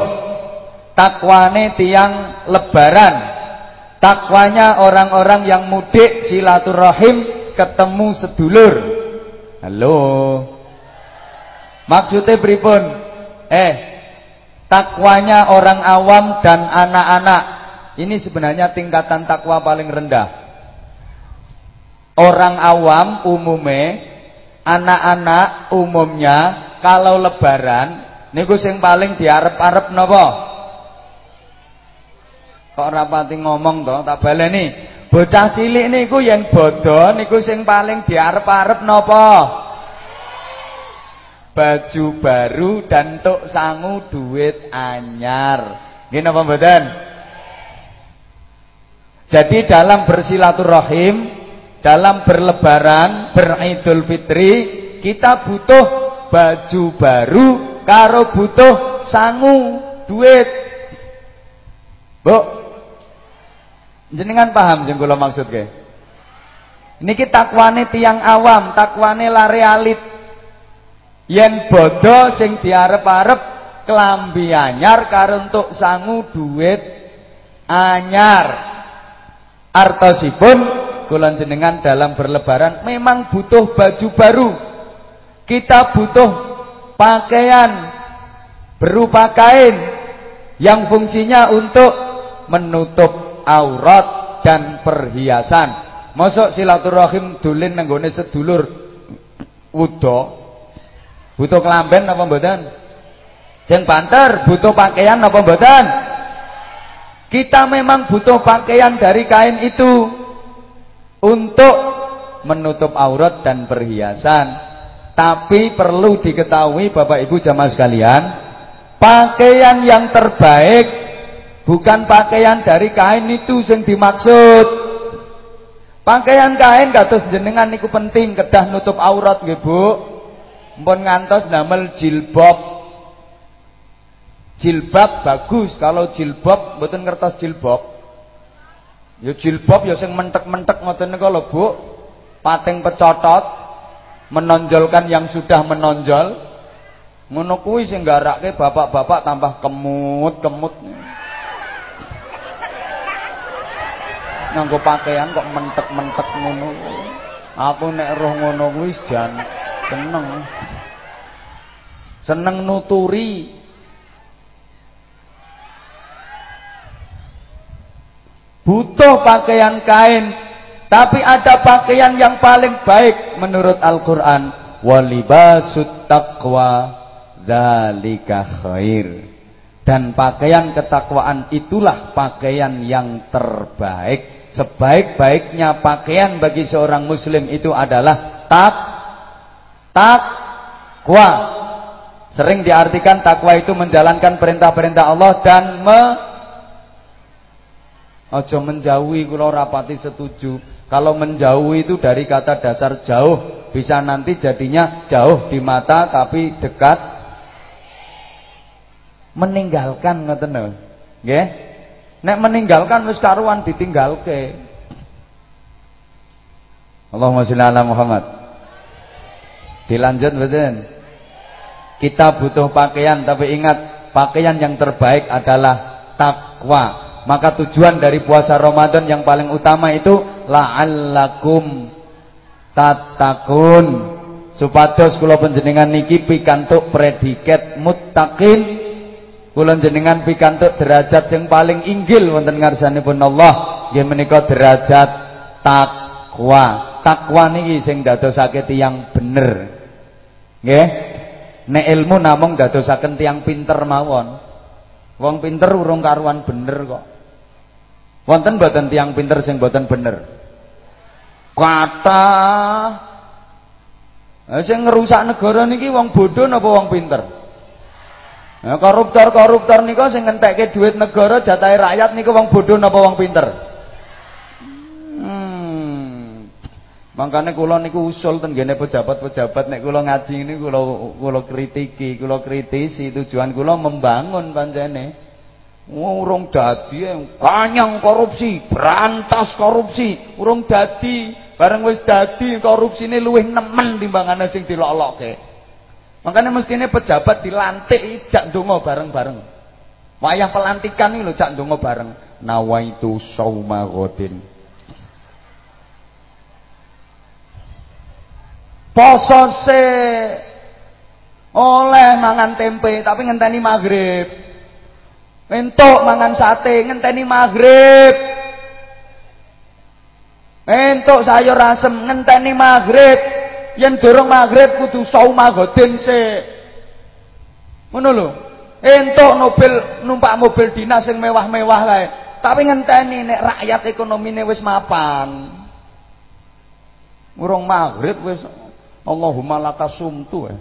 Takwane tiang lebaran. Takwanya orang-orang yang mudik silaturahim ketemu sedulur. Halo. Maksudnya pripun? Eh, takwanya orang awam dan anak-anak. Ini sebenarnya tingkatan takwa paling rendah. Orang awam umume, anak-anak umumnya kalau lebaran niku sing paling diarep-arep napa? Kok rapati ngomong to, tak baleni. Bocah cilik niku yen bodho niku sing paling diarep-arep napa? Baju baru dan tuk sangu duit anyar. Nggih napa mboten? Jadi dalam bersilaturahim, dalam berlebaran, beridul fitri, kita butuh baju baru karo butuh sangu duit. Bu, Jenengan paham sing kula maksudke? Niki takwane tiang awam, takwane lare alit. Yen bodoh sing diarep-arep klambi anyar karo entuk sangu duit anyar. Artosipun kula jenengan dalam berlebaran memang butuh baju baru. Kita butuh pakaian berupa kain yang fungsinya untuk menutup aurat dan perhiasan. Mosok silaturahim dulin nenggone sedulur wudo butuh kelamben apa mboten? Jeng banter butuh pakaian apa mboten? Kita memang butuh pakaian dari kain itu untuk menutup aurat dan perhiasan. Tapi perlu diketahui Bapak Ibu jamaah sekalian, pakaian yang terbaik Bukan pakaian dari kain itu yang dimaksud. Pakaian kain kados jenengan niku penting kedah nutup aurat nggih, Bu. Mpun ngantos damel jilbab. Jilbab bagus, kalau jilbab mboten ngertos jilbab. Ya jilbab ya sing mentek-mentek ngoten niku lho, Bu. Pating pecotot menonjolkan yang sudah menonjol. Ngono kuwi sing garake bapak-bapak tambah kemut-kemut nganggo pakaian kok mentek-mentek ngono. Aku nek roh ngono kuwi jan seneng. Seneng nuturi. Butuh pakaian kain, tapi ada pakaian yang paling baik menurut Al-Qur'an. Walibasut taqwa dzalika khair. Dan pakaian ketakwaan itulah pakaian yang terbaik sebaik-baiknya pakaian bagi seorang muslim itu adalah tak takwa. Sering diartikan takwa itu menjalankan perintah-perintah Allah dan me Ojo menjauhi kula rapati setuju. Kalau menjauhi itu dari kata dasar jauh, bisa nanti jadinya jauh di mata tapi dekat meninggalkan ngoten lho. Nek meninggalkan wis karuan ditinggalke. Allahumma sholli ala Muhammad. Dilanjut betul. Kita butuh pakaian tapi ingat pakaian yang terbaik adalah takwa. Maka tujuan dari puasa Ramadan yang paling utama itu la'allakum tatakun supados kula panjenengan niki pikantuk predikat muttaqin Kula jenengan pikantuk derajat yang paling inggil wonten ngarsanipun Allah nggih menika derajat takwa. Takwa niki sing dadosake tiyang bener. Nggih. Nek ilmu namung dadosaken tiyang pinter mawon. Wong pinter urung karuan bener kok. Wonten boten tiang pinter sing boten bener. Kata eh, sing ngerusak negara niki wong bodoh napa wong pinter? Nah, koruptor-koruptor nika sing ngentekke duit negara jatah rakyat niku wong bodoh napa wong pinter? Hmm. Mangkane nih niku usul ten pejabat-pejabat nek kula ngaji ini kula kula kritiki, kula kritisi tujuan kula membangun pancene. Urung dadi kanyang korupsi, berantas korupsi, urung dadi, bareng wis dadi korupsine luwih nemen timbangane sing dilok-lokke. Makanya mestine pejabat dilantik jak ndonga bareng-bareng. Wayah pelantikan iki lho jak ndonga bareng. Nawaitu sauma ghadin. Poso se oleh mangan tempe tapi ngenteni maghrib. Entuk mangan sate ngenteni maghrib. Entuk sayur asem ngenteni maghrib yang dorong maghrib kudu sauma godin sik. Ngono lho. Entuk mobil numpak mobil dinas yang mewah-mewah kae. Tapi ngenteni nek rakyat ekonomine wis mapan. Urung maghrib wis Allahumma lakasumtu. Eh.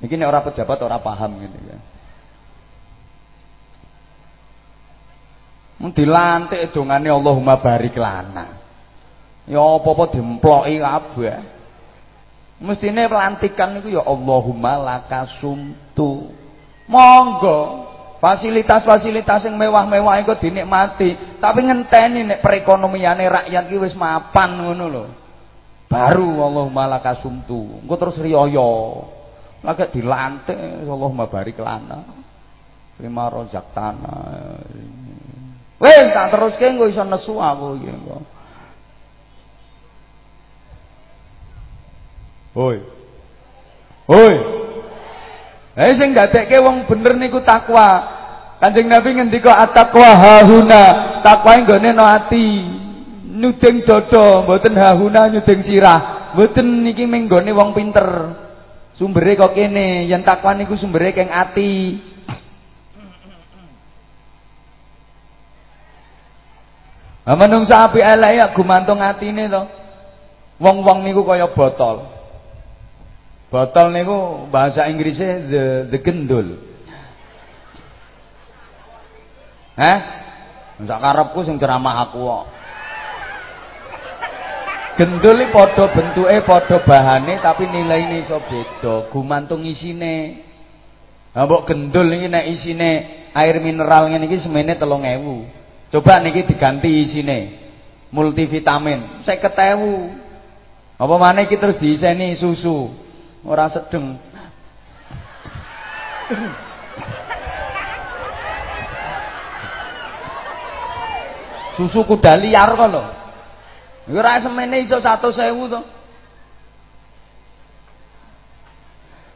Iki nek ora pejabat ora paham gitu ya. Dilantik dongane Allahumma barik lana. Ya apa-apa diemploki kabeh. Mestine pelantikan niku ya Allahumma lakasumtu. Monggo fasilitas-fasilitas yang mewah-mewah iku dinikmati, tapi ngenteni nek perekonomiane rakyat iki wis mapan ngono lho. Baru Allahumma lakasumtu. Engko terus riyaya. Lagi dilantik Allahumma barik lana. Lima rozak tanah. Wes tak teruske engko iso nesu aku. Hoi. Hoi. Eh sing gadekke wong bener niku takwa. Kanjeng Nabi ngendika at-taqwa hahuna, takwa nggone no ati. Nyudeng dada, mboten hahuna nyudeng sirah. Mboten niki menggone wong pinter. Sumbere kok kene, yen takwa niku sumbere keng ati. Lah menungsa api elek ya gumantung atine to. Wong-wong niku kaya botol. Botol niku bahasa Inggrisnya the the gendul. Hah? Sak karepku sing ceramah aku kok. Gendul iki padha bentuke, padha bahane tapi nilaine iso beda, gumantung isine. Lah mbok gendul iki nek isine air mineral ngene iki semene 3000. Coba niki diganti isine. Multivitamin 50.000. Apa mana iki terus diiseni susu. Ora sedeng. susu kuda liar kok. Ya ora semene iso 100.000 to.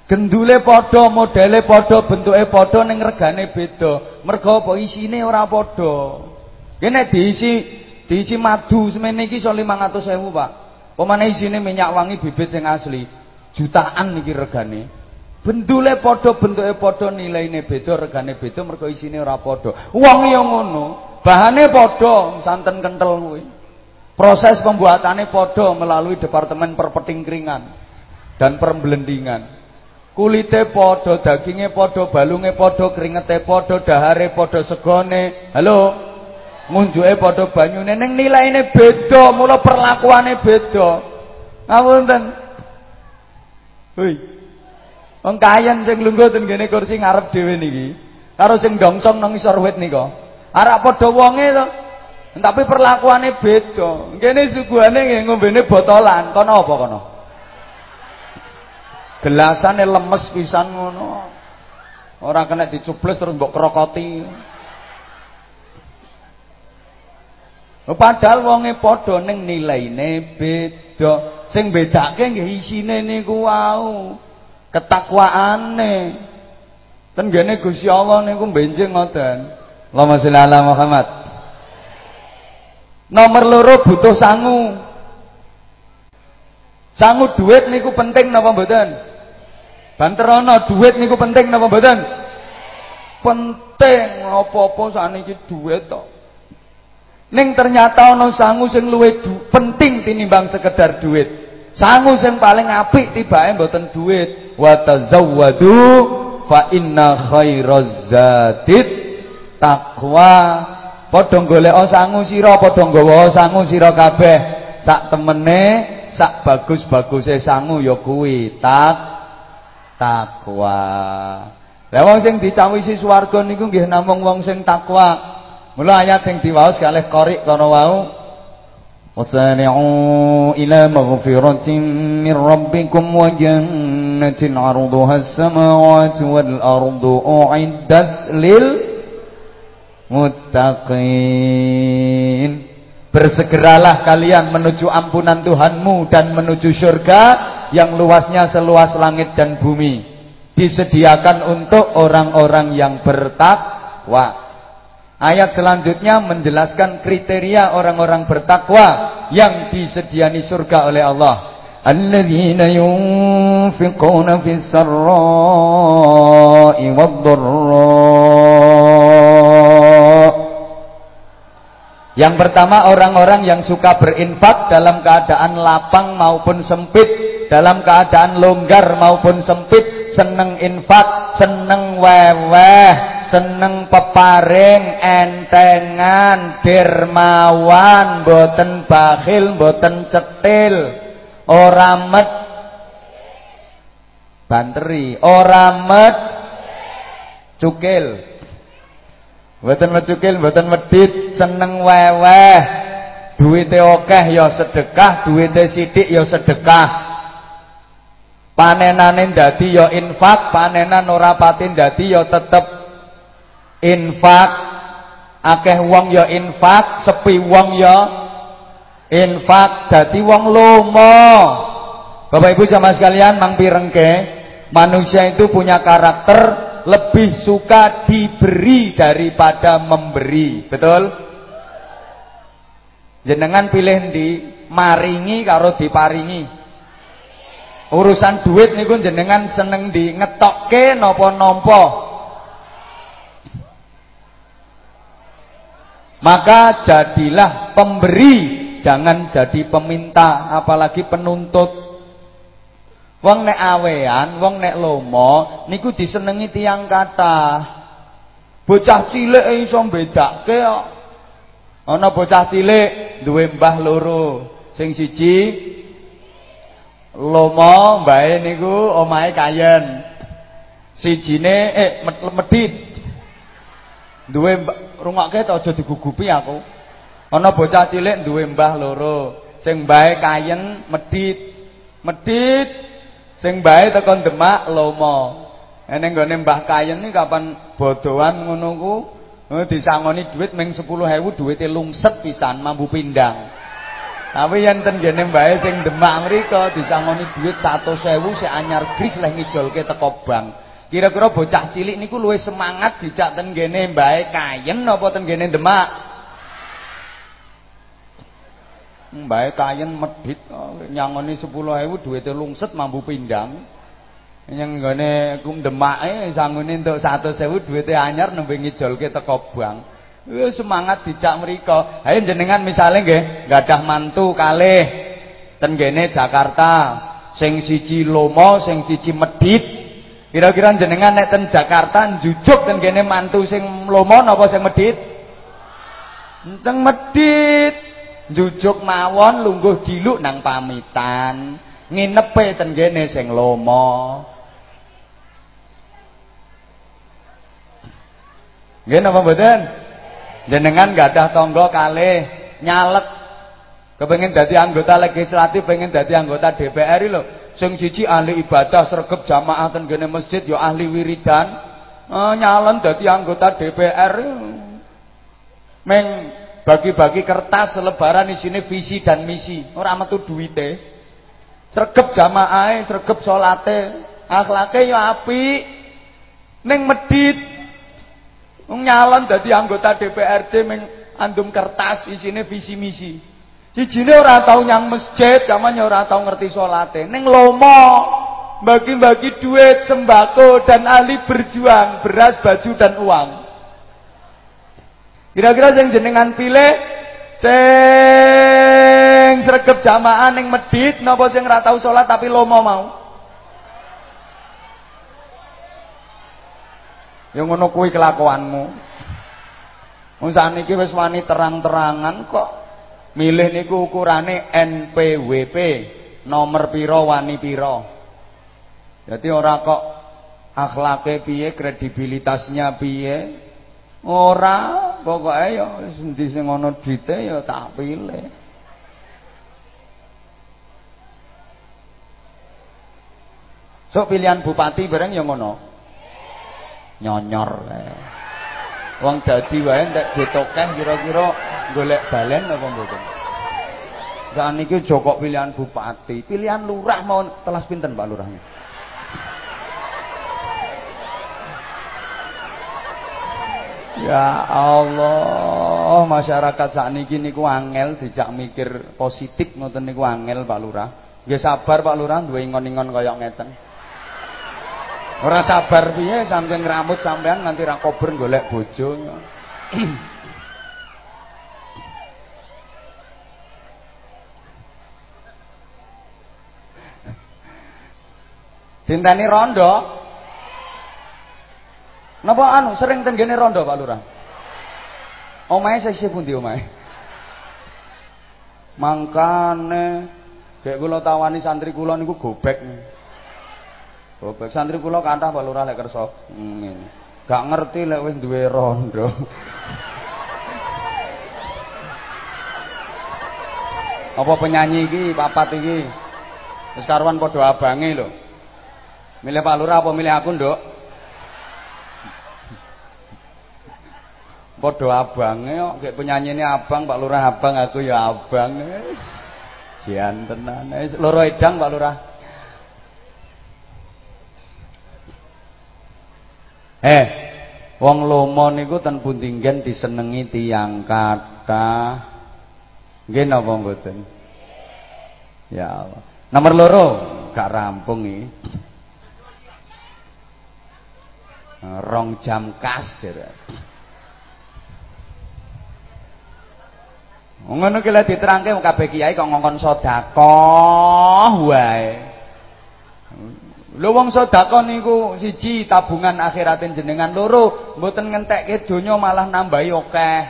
Gendule padha, modele padha, bentuke padha ning regane beda. Mergo apa isine ora padha. Kene diisi diisi madu semene iki iso 500.000, Pak. Pemane isine minyak wangi bibit sing asli. Jutaan iki regane. Bendule padha, bentuke padha, nilaine beda, regane beda mergo isine ora padha. Wong ya ngono, bahane padha, santen kental kuwi. Proses pembuatannya padha melalui departemen perpetingkringan dan perblendingan. Kulite padha, daginge padha, balunge padha, keringete padha, dahare padha, segone. Halo ngunjuke padha banyune ning nilaine beda, mula perlakuane beda. Ngapunten. Hoi. Wong kayen sing lungguh ten kene kursi ngarep dhewe niki, karo sing dongsong nang isor wit nika. Padha wonge to. Tapi perlakuane beda. Kene suguhane nggih ngombene botolan. Kono apa kono? Gelasane lemes pisan ngono. Ora kena dicubles terus mbok krokoti. Padahal wonge padha ning nilaine beda. Sing bedake nggih isine niku wau. Ketakwaane. Tenggene Gusti Allah niku benjing ngoten. Allahumma sholli ala Muhammad. Nomor loro butuh sangu. Sangu duit niku penting napa mboten? Banterono duit niku penting napa mboten? Penting apa-apa saniki duit tok. Ning ternyata ana sangu sing luwih penting tinimbang sekedar duit. Sangu sing paling apik tibake mboten duit. Wa tazawwadu fa inna khairaz zadid taqwa padha golek sangu sira padha nggawa sangu sira kabeh sak temene sak bagus-baguse sangu ya kuwi tak takwa lah wong sing dicawisi swarga niku nggih namung wong sing takwa mula ayat sing diwaos kalih korik kono wau وسارعوا إلى مغفرة من ربكم وجنة عرضها السماوات والأرض أعدت للمتقين Bersegeralah kalian menuju ampunan Tuhanmu dan menuju surga yang luasnya seluas langit dan bumi. Disediakan untuk orang-orang yang bertakwa. Ayat selanjutnya menjelaskan kriteria orang-orang bertakwa yang disediani surga oleh Allah. Alladzina yunfiquna fis sarra'i Yang pertama orang-orang yang suka berinfak dalam keadaan lapang maupun sempit, dalam keadaan longgar maupun sempit, seneng infak, seneng weweh, seneng peparing entengan dermawan boten bakhil boten cetil ora met. Banteri ora cukil boten cukil boten medit seneng weweh. Duwite akeh ya sedekah duwite sithik ya sedekah. Panenane dadi ya infak panenan ora pati dadi ya tetep infak. Akeh wong ya infak sepi wong ya infak. Dadi wong lomo. Bapak Ibu jamaah sekalian mang pirengke? Manusia itu punya karakter lebih suka diberi daripada memberi. Betul? Jenengan pilih di maringi karo diparingi. Urusan duit niku jenengan seneng di ngetokke napa nampa Maka jadilah pemberi, jangan jadi peminta, apalagi penuntut. Wong nek awean, wong nek lomo niku disenengi tiang kata. Bocah cilik iso mbedake kok. Ana bocah cilik duwe mbah loro. Sing siji lomo mbae niku omahe kayen. Sijine eh medit. Duwe rungokke to aja digugupi aku. Ana bocah cilik duwe mbah loro, sing mbahe kayen medit. Medit sing mbahe tekan Demak lomo. Ene nggone mbah kayen iki kapan bodohan ngono ku eh, disangoni duit ming 10.000 duwite lungset pisan mambu pindang. Tapi yen ten gene mbahe sing Demak mriku disangoni duit 100.000 sik anyar gris leh ngijolke teko bank. Kira-kira bocah cilik niku luwih semangat dijak ten kene mbae kayen apa ten Demak? Mbae kayen medhit nyangoni 10.000 duwite lungset mambu pindang. Yang nggone kum Demake sangune entuk 100.000 duwite anyar nembe ngijolke teko bank. Wis semangat dijak mriko. Ayo jenengan misale nggih gadah mantu kalih ten Jakarta. Sing siji lomo, sing siji medhit. Kira-kira jenengan nek ten Jakarta jujuk ten mantu sing lomo napa sing medit? Enteng medit. Jujuk mawon lungguh diluk nang pamitan. Nginepe ten kene sing lomo. Nggih napa mboten? Jenengan gadah tangga kalih nyalet kepengin dadi anggota legislatif, pengen dadi anggota DPR lho. Sing siji ahli ibadah sregep jamaah ten gene masjid ya ahli wiridan. Eh, nyalon dadi anggota DPR. Meng bagi-bagi kertas selebaran isine visi dan misi. Ora metu duwite. Sregep jamaah, sregep salate, akhlake ya apik. Ning medit nyalon dadi anggota DPRD meng andum kertas isine visi misi. Sijine ora tau nyang masjid, zamane ora tau ngerti salate. Ning lomo bagi-bagi duit, sembako dan ahli berjuang, beras, baju dan uang. Kira-kira sing jenengan pilih sing sregep jamaah ning medit napa sing ora tau tapi lomo mau? Ya ngono kuwi kelakuanmu. Wong sakniki wis wani terang-terangan kok milih niku ukurane NPWP, nomor piro wani piro. Jadi ora kok akhlake piye, kredibilitasnya piye. Ora, pokoke ya wis endi sing ana dite ya tak pilih. Sok pilihan bupati bareng ya ngono. Nyonyor kae. Wong dadi wae entek ditokeh kira-kira golek balen apa mboten. Saat niki Joko pilihan bupati, pilihan lurah mau telas pinten Pak Lurahnya? Ya Allah, masyarakat saat niki niku angel dijak mikir positif ngoten niku angel Pak Lurah. Nggih sabar Pak Lurah duwe ingon-ingon kaya ngeten. Ora sabar piye saking rambut sampean nganti ra kober golek bojo. Dinteni rondo. Napa anu sering tenggene rondo Pak Lurah? Omahe sesih pundi omahe? Mangkane kayak kula tawani santri kula niku gobek. Bobek santri kula kathah Pak Lurah lek kersa ngene. Gak ngerti lek wis duwe rondo. Apa penyanyi iki papat iki? Wis karuan padha abange lho. Milih Pak Lurah apa milih aku, Nduk? Padha abange kok kayak penyanyine abang, Pak Lurah abang, aku ya abang. Wis jian tenan. Wis loro edang Pak Lurah. Eh, wong lomo niku ten pundi disenengi tiyang kathah. Nggih napa mboten? Ya Allah. Nomor loro gak rampung iki. Rong jam kas jare. Ngono ki lek diterangke kabeh kiai kok ngongkon sedekah wae. Lho wong sedekah niku siji tabungan akhiratin jenengan loro, mboten ngentekke donya malah nambahi akeh.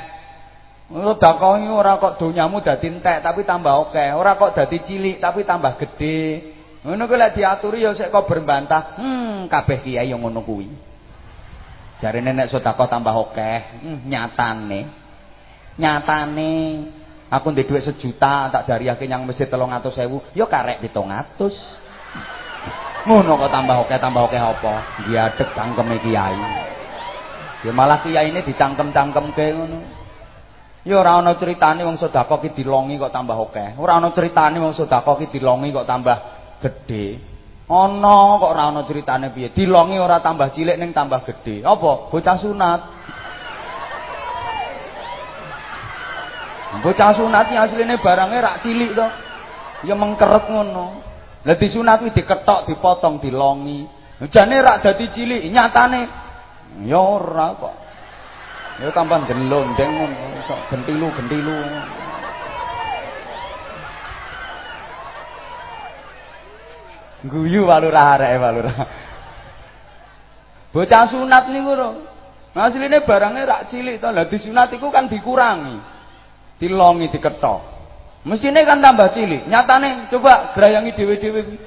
Sedekah iki ora kok donyamu dadi entek tapi tambah akeh, ora kok dadi cilik tapi tambah gede. Ngono kuwi lek diaturi ya sik kok berbantah. Hmm, kabeh kiai yang ngono kuwi. Jarine nek sedekah tambah akeh, hmm, nyatane. Nyatane aku ndek dhuwit sejuta tak jariyake nyang masjid 300.000, ya karek 700. ngono kok tambah oke tambah oke apa? Diadek cangkeme kiai. Ya malah kiai ini dicangkem-cangkemke ngono. Ya ora ana critane wong sedekah ki dilongi kok tambah oke. Ora ana critane wong sedekah ki dilongi kok tambah gedhe. Ana kok ora ana critane piye? Dilongi ora tambah cilik ning tambah gedhe. Apa? Bocah sunat bocah sunat asline barange rak cilik to ya mengkeret ngono Lah disunat kuwi diketok, dipotong, dilongi. Jane rak dadi cilik, nyatane ya ora kok. Ya tambah ndelondeng ngono, gentilu-gentilu. Guyu walurah areke walurah. Bocah sunat niku lho. Asline barangnya rak cilik to. Lah disunat iku kan dikurangi. Dilongi, diketok. Mesine kan tambah cilik. Nyatane coba grayangi dhewe-dhewe kuwi.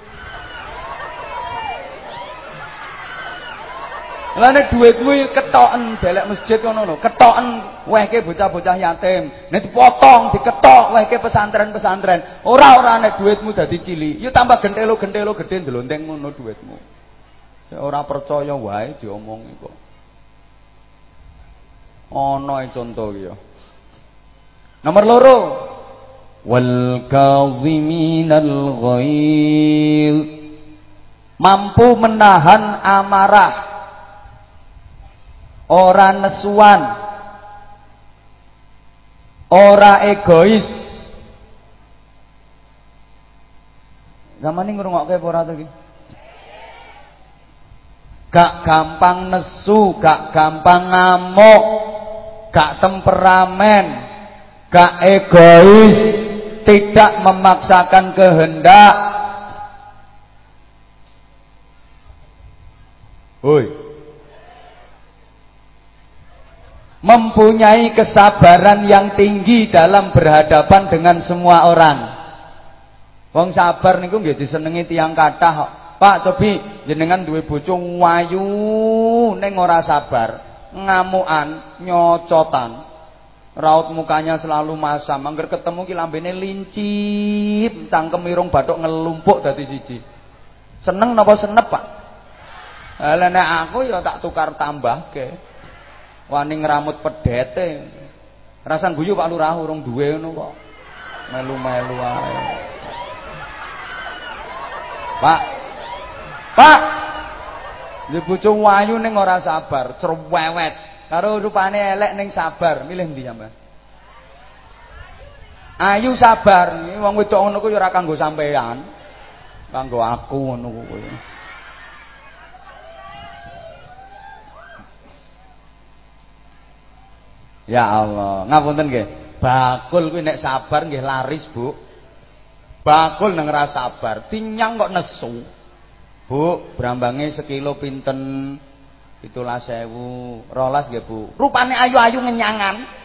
Lah nek dhuwitmu ketoken delek masjid ngono lho, ketoken wehke bocah-bocah yatim. Nek dipotong, diketok wehke pesantren-pesantren. Ora-ora nek dhuwitmu dadi cilik, yo tambah gentelo-gentelo gedhe ndlonteng ngono dhuwitmu. Ora percaya wae diomongi kok. E conto iki ya. Nomor loro, wal kadhiminal ghail mampu menahan amarah. Ora nesuan. Ora egois. Zaman ini ngrungokke apa ora to gak gampang nesu gak gampang ngamuk gak temperamen gak egois tidak memaksakan kehendak. Woi. mempunyai kesabaran yang tinggi dalam berhadapan dengan semua orang. Wong sabar niku nggih disenengi tiyang kathah Pak cobi jenengan duwe bojo wayu ning ora sabar, ngamukan, nyocotan. Raut mukanya selalu masam, angger ketemu ki lambene lincip, cangkem irung bathuk ngelumpuk dadi siji. Seneng napa senep, Pak? Lah nek aku ya tak tukar tambahke. Wani ngramut pedete. Rasa guyu Pak Lurah urung duwe ngono kok. Melu-melu ae. Pak, Pak. Bojo wayu ning ora sabar, cerewet. Karo rupane elek ning sabar, milih ndi sampean? Ayu sabar, wong wedok ngono ku ya ora kanggo sampean. Kanggo aku ngono kuwi. Ya Allah, ngapunten nggih. Bakul kuwi nek sabar nggih laris, Bu. Bakul nang ora sabar, tinyang kok nesu. Bu, brambange sekilo pinten? Itulah sewu, rolas nggih Bu. Rupane ayu-ayu ngenyangan.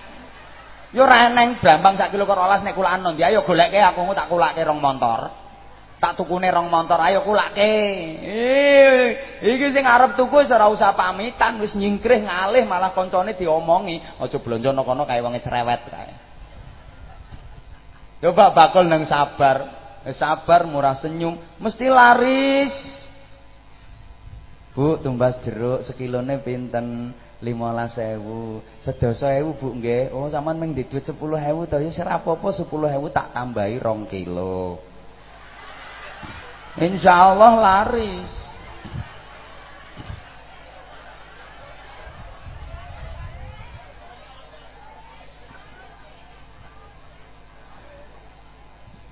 Yo ora eneng brambang sak kilo rolas nek kulaan ndi ayo goleke aku tak kulake rong montor. Tak tukune rong montor ayo. Eh, iki sing arep tuku wis ora usah pamitan wis nyingkrih ngalih malah koncone diomongi, aja blonjo kono kae wonge cerewet kae. Coba bakul nang sabar. Sabar murah senyum mesti laris. Bu, tumbas jeruk sekilone pinten? 15.000. Sedasa ewu Bu nggih. Oh, sampean mung duit 10.000 to ya ora apa-apa 10.000 tak tambahi 2 kilo. Insyaallah laris.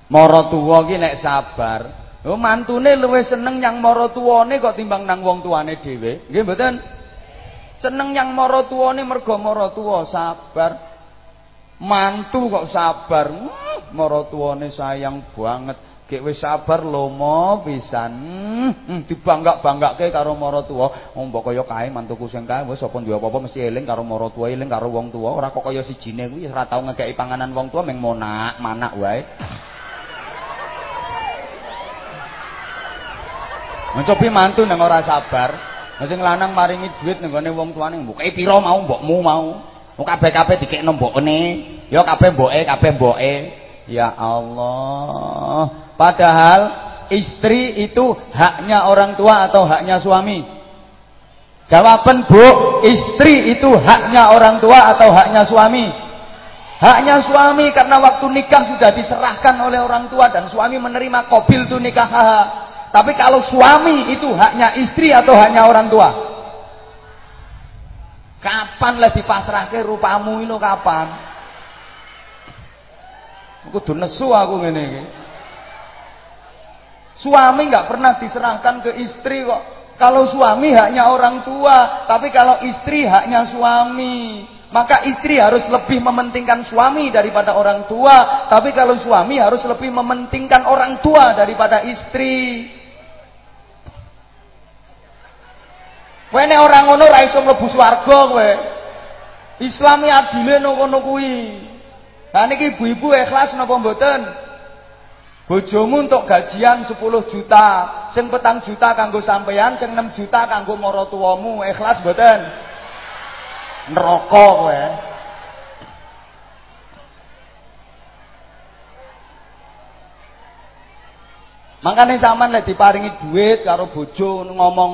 Mara tuwa ki nek sabar, Oh mantune luwih seneng yang mara tuwane kok timbang nang wong tuane dhewe. Nggih mboten? Seneng yang mara tuwane mergo mara tuwa sabar. Mantu kok sabar. Hmm, mara tuwane sayang banget. Gek wis sabar lomo pisan. Hmm, dibanggak-banggake karo mara tuwa. Oh mbok kaya kae mantuku sing kae wis apa duwe apa-apa mesti eling karo mara tuwa, eling karo wong tuwa. Ora kok kaya sijine kuwi ora tau ngekeki panganan wong tuwa meng monak, manak wae. Mencobi mantu nang ora sabar. Sing lanang maringi duit ning gone wong tuane, mbok kei pira mau mbokmu mau. Wong kabeh-kabeh dikekno mbokne. Ya kabeh mboke, kabeh mboke. Ya Allah. Padahal istri itu haknya orang tua atau haknya suami? Jawaban Bu, istri itu haknya orang tua atau haknya suami? Haknya suami karena waktu nikah sudah diserahkan oleh orang tua dan suami menerima kobil tu nikah. Tapi kalau suami itu haknya istri atau hanya orang tua? Kapan lebih pasrah ke rupamu ini kapan? Aku tuh nesu aku ini. Suami nggak pernah diserahkan ke istri kok. Kalau suami haknya orang tua, tapi kalau istri haknya suami. Maka istri harus lebih mementingkan suami daripada orang tua, tapi kalau suami harus lebih mementingkan orang tua daripada istri. Kowe nek ora ngono ora iso mlebu swarga kowe. Islami adile ngono kuwi. Lah niki ibu-ibu ikhlas napa mboten? Bojomu untuk gajian 10 juta, sing petang juta kanggo sampean, sing 6 juta kanggo mara tuwamu, ikhlas mboten? Neraka kowe. Makanya sampean lek diparingi duit karo bojo ngomong,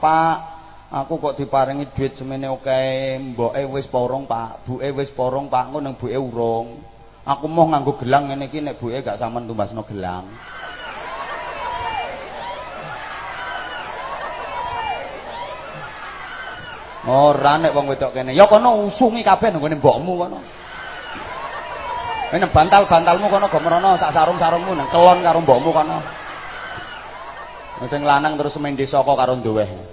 "Pak, Aku kok diparingi duit semene oke, mboke wis porong, Pak. Buke wis porong, Pak. Ngono nang buke urung. Aku mau nganggo gelang ngene iki nek buke gak sampean tumbasno gelang. Ora nek wong wedok kene. Ya kono usungi kabeh nang mbokmu kono. Ini bantal-bantalmu kono gomrono sak sarung-sarungmu nang kelon karo mbokmu kono. Sing lanang terus main kok karo duweh.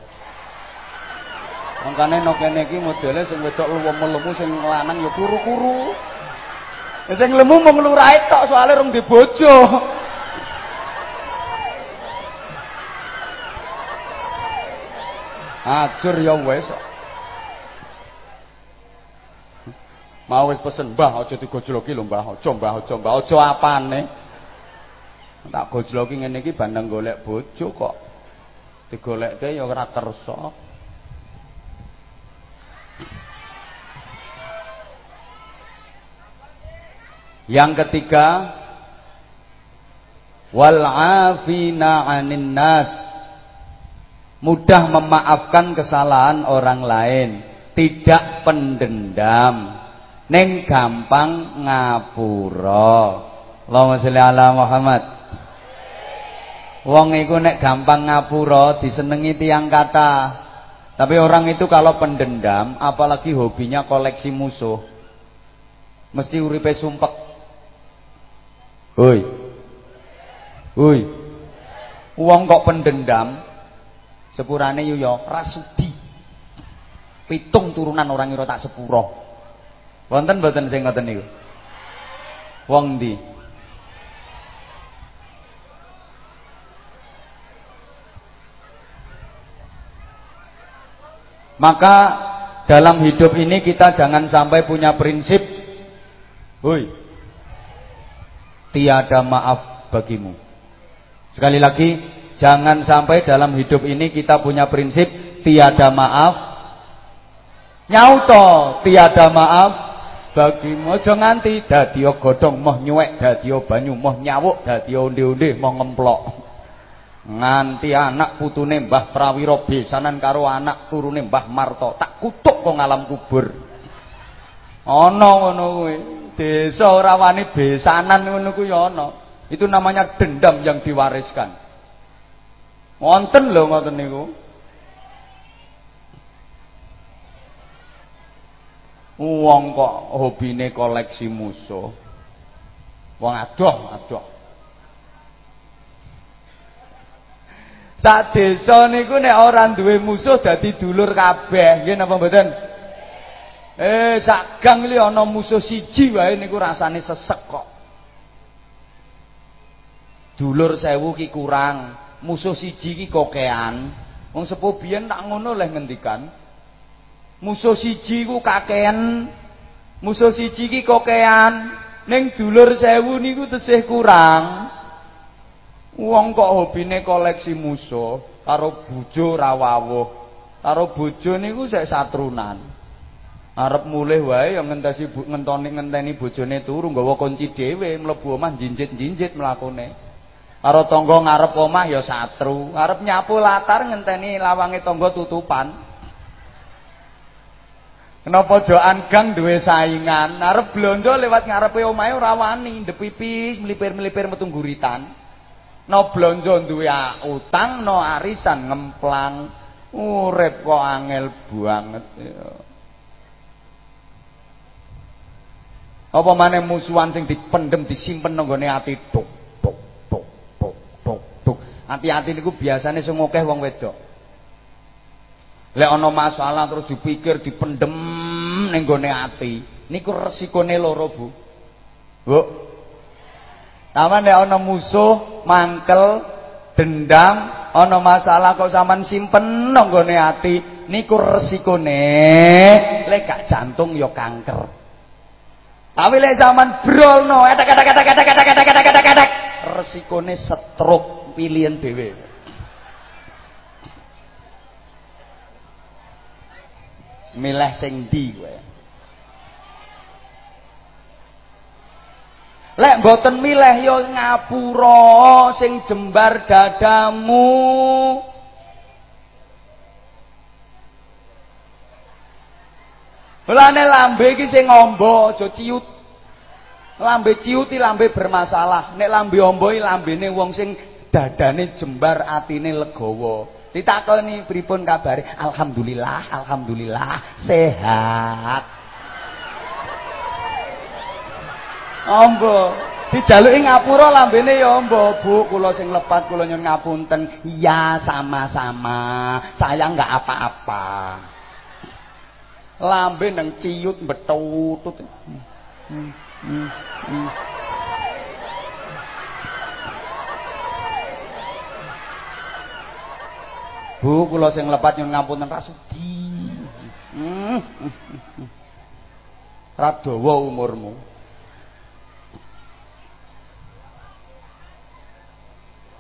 Mangkane no kene iki modele sing wedok lemu sing lanang ya kuru-kuru. Ya sing lemu mung lurahe tok soalé rung di bojo. Ajur ya wis. Mau wis pesen, Mbah aja digojloki lho Mbah, aja Mbah, aja Mbah, aja apane. Tak gojloki ngene iki bandeng golek bojo kok. Digolekke ya ora kersa. Yang ketiga wal afina 'anin nas. Mudah memaafkan kesalahan orang lain, tidak pendendam. Neng gampang ngapura. Allahumma sholli ala Muhammad. Wong iku nek gampang ngapura disenengi tiang kata. Tapi orang itu kalau pendendam, apalagi hobinya koleksi musuh, mesti uripe sumpek. Hoi. Hoi. Wong kok pendendam, sepurane yo yo rasudi. Pitung turunan orang ira tak sepuro. Wonten mboten sing ngoten niku? Wong ndi? Maka dalam hidup ini kita jangan sampai punya prinsip Hoi Tiada maaf bagimu. Sekali lagi Jangan sampai dalam hidup ini kita punya prinsip Tiada maaf. Nyauto Tiada maaf bagimu. Aja nganti dadi godhong moh nyuwek dadi banyu moh nyawuk dadi onde-onde moh ngemplok. Nganti anak putune Mbah Prawira besanan karo anak turune Mbah Marto tak kutuk kok ngalam kubur. Ana ngono kuwi desa ora wani besanan ngono kuwi ana itu namanya dendam yang diwariskan wonten lho ngoten niku Wong kok hobine koleksi musuh. Wong adoh, adoh. Sak desa niku nek ora duwe musuh dadi dulur kabeh, nggih napa mboten? Eh, sak gang li ana musuh siji wae niku rasane sesek kok. Dulur sewu ki kurang, musuh siji ki kokean. Wong sepuh biyen tak ngono leh ngendikan. Musuh siji ku kakean, musuh siji ki kokean, ning dulur sewu niku tesih kurang. Wong kok hobine koleksi musuh, karo bojo ra wawuh. Karo bojo niku sek satrunan. Arep mulih wae ya ngentesi ngentoni ngenteni bojone turu nggawa kunci dhewe mlebu omah jinjit-jinjit mlakune. Karo tangga ngarep omah ya satru, arep nyapu latar ngenteni lawange tangga tutupan. Kenapa joan gang duwe saingan? Arep blonjo lewat ngarepe omahe ora wani, ndepipis melipir-melipir metu guritan. No blonjo duwe utang, no arisan ngemplang. Urip kok angel banget ya. Apa maneh musuhan sing dipendem disimpen nang ati tuk tuk tuk tuk tuk tuk. Ati-ati niku biasane sing akeh wong wedok. Lek ana masalah terus dipikir dipendem ning ati, niku resikone loro, Bu. Bu. Taman nek ana musuh, mangkel, dendam, ana masalah kok sampean simpen nang ati, niku resikone lek gak jantung ya kanker. Tapi lek sampean brolno, etek-etek-etek-etek-etek-etek-etek-etek, resikone stroke pilihan dhewe. milih sing ndi kowe? Lek mboten milih ya ngapura sing jembar dadamu Mulane lambe iki sing amba aja ciut. Lambe ciut lambe bermasalah. Nek lambe amba iki lambene wong sing dadane jembar atine legawa. Ditakoni pripun kabare? Alhamdulillah, alhamdulillah sehat. Ombo, dijaluki ngapura lambene ya ombo. Bu, kula sing lepat kula nyuwun ngapunten. Iya, sama-sama. Saya enggak apa-apa. Lambe nang ciut betutut. Hmm, hmm, hmm. Bu kula sing lepat nyun ngapunten rasudi. Hmm. Ra umurmu.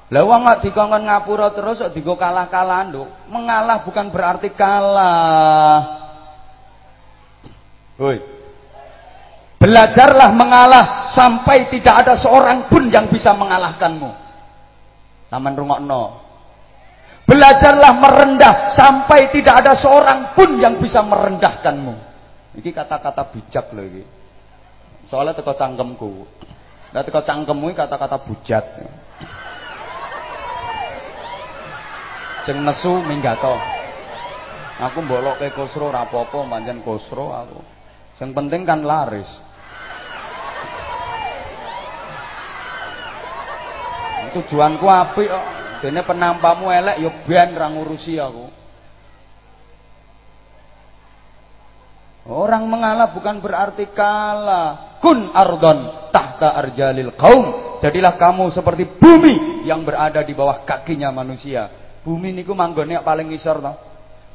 Lah wong kok dikongkon ngapura terus kok digo kalah-kalah nduk. Mengalah bukan berarti kalah. Woi. Belajarlah mengalah sampai tidak ada seorang pun yang bisa mengalahkanmu. Taman rungokno. Belajarlah merendah sampai tidak ada seorang pun yang bisa merendahkanmu. Ini kata-kata bijak loh ini. Soalnya teko cangkemku. Nah teko cangkemmu kata-kata bujat. Sing nesu minggato. Aku mbolokke kusro ora apa-apa, pancen kusro aku. Sing penting kan laris. Tujuanku apik kok. Dene penampamu elek ya ben ra ngurusi aku. Orang mengalah bukan berarti kalah. Kun ardon tahta arjalil kaum. Jadilah kamu seperti bumi yang berada di bawah kakinya manusia. Bumi niku manggone paling ngisor to.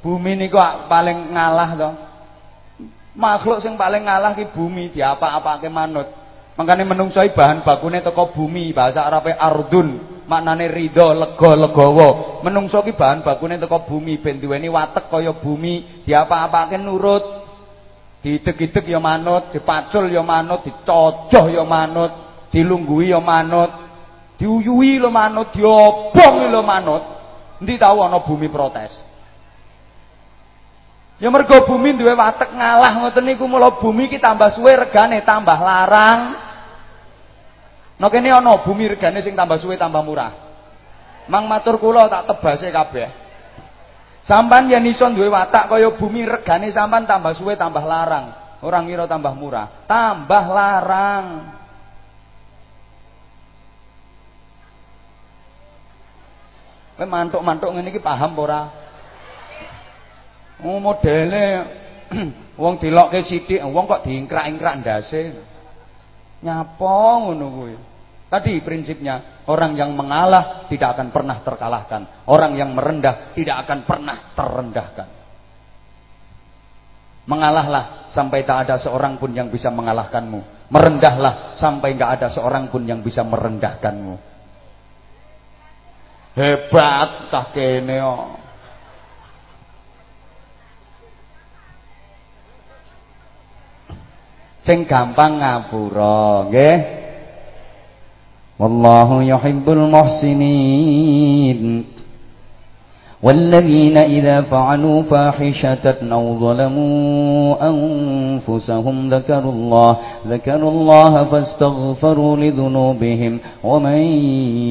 Bumi niku paling ngalah to. Makhluk sing paling ngalah ki bumi diapa-apake manut. Makane menungso bahan bakune teko bumi, bahasa Arabe ardun, maknane ridho, lega, legawa. Menungso ki bahan bakune teko bumi ben duweni watek kaya bumi, diapa-apake nurut. Dideg-ideg ya manut, dipacul ya manut, dicocoh ya manut, dilungguhi ya manut, diuyui lo manut, diobong lo manut. Endi tahu ana bumi protes. Ya mergo bumi duwe watek ngalah ngoten niku mula bumi ki tambah suwe regane tambah larang. No kene ana bumi regane sing tambah suwe tambah murah. Mang matur kula tak tebase kabeh. Sampan yen iso duwe watak kaya bumi regane sampan tambah suwe tambah larang. Orang ngira tambah murah, tambah larang. Kowe mantuk-mantuk ngene iki paham ora? Oh modele [clears throat] wong dilokke sithik, wong kok diingkrak-ingkrak ndase. Nyapa ngono kuwi. Tadi prinsipnya, orang yang mengalah tidak akan pernah terkalahkan. Orang yang merendah tidak akan pernah terendahkan. Mengalahlah sampai tak ada seorang pun yang bisa mengalahkanmu. Merendahlah sampai enggak ada seorang pun yang bisa merendahkanmu. Hebat tak kene Sing gampang ngapura, nggih. Wallahu yuhibbul muhsinin. والذين إذا فعلوا فاحشة أو ظلموا أنفسهم ذكروا الله ذكروا الله فاستغفروا لذنوبهم ومن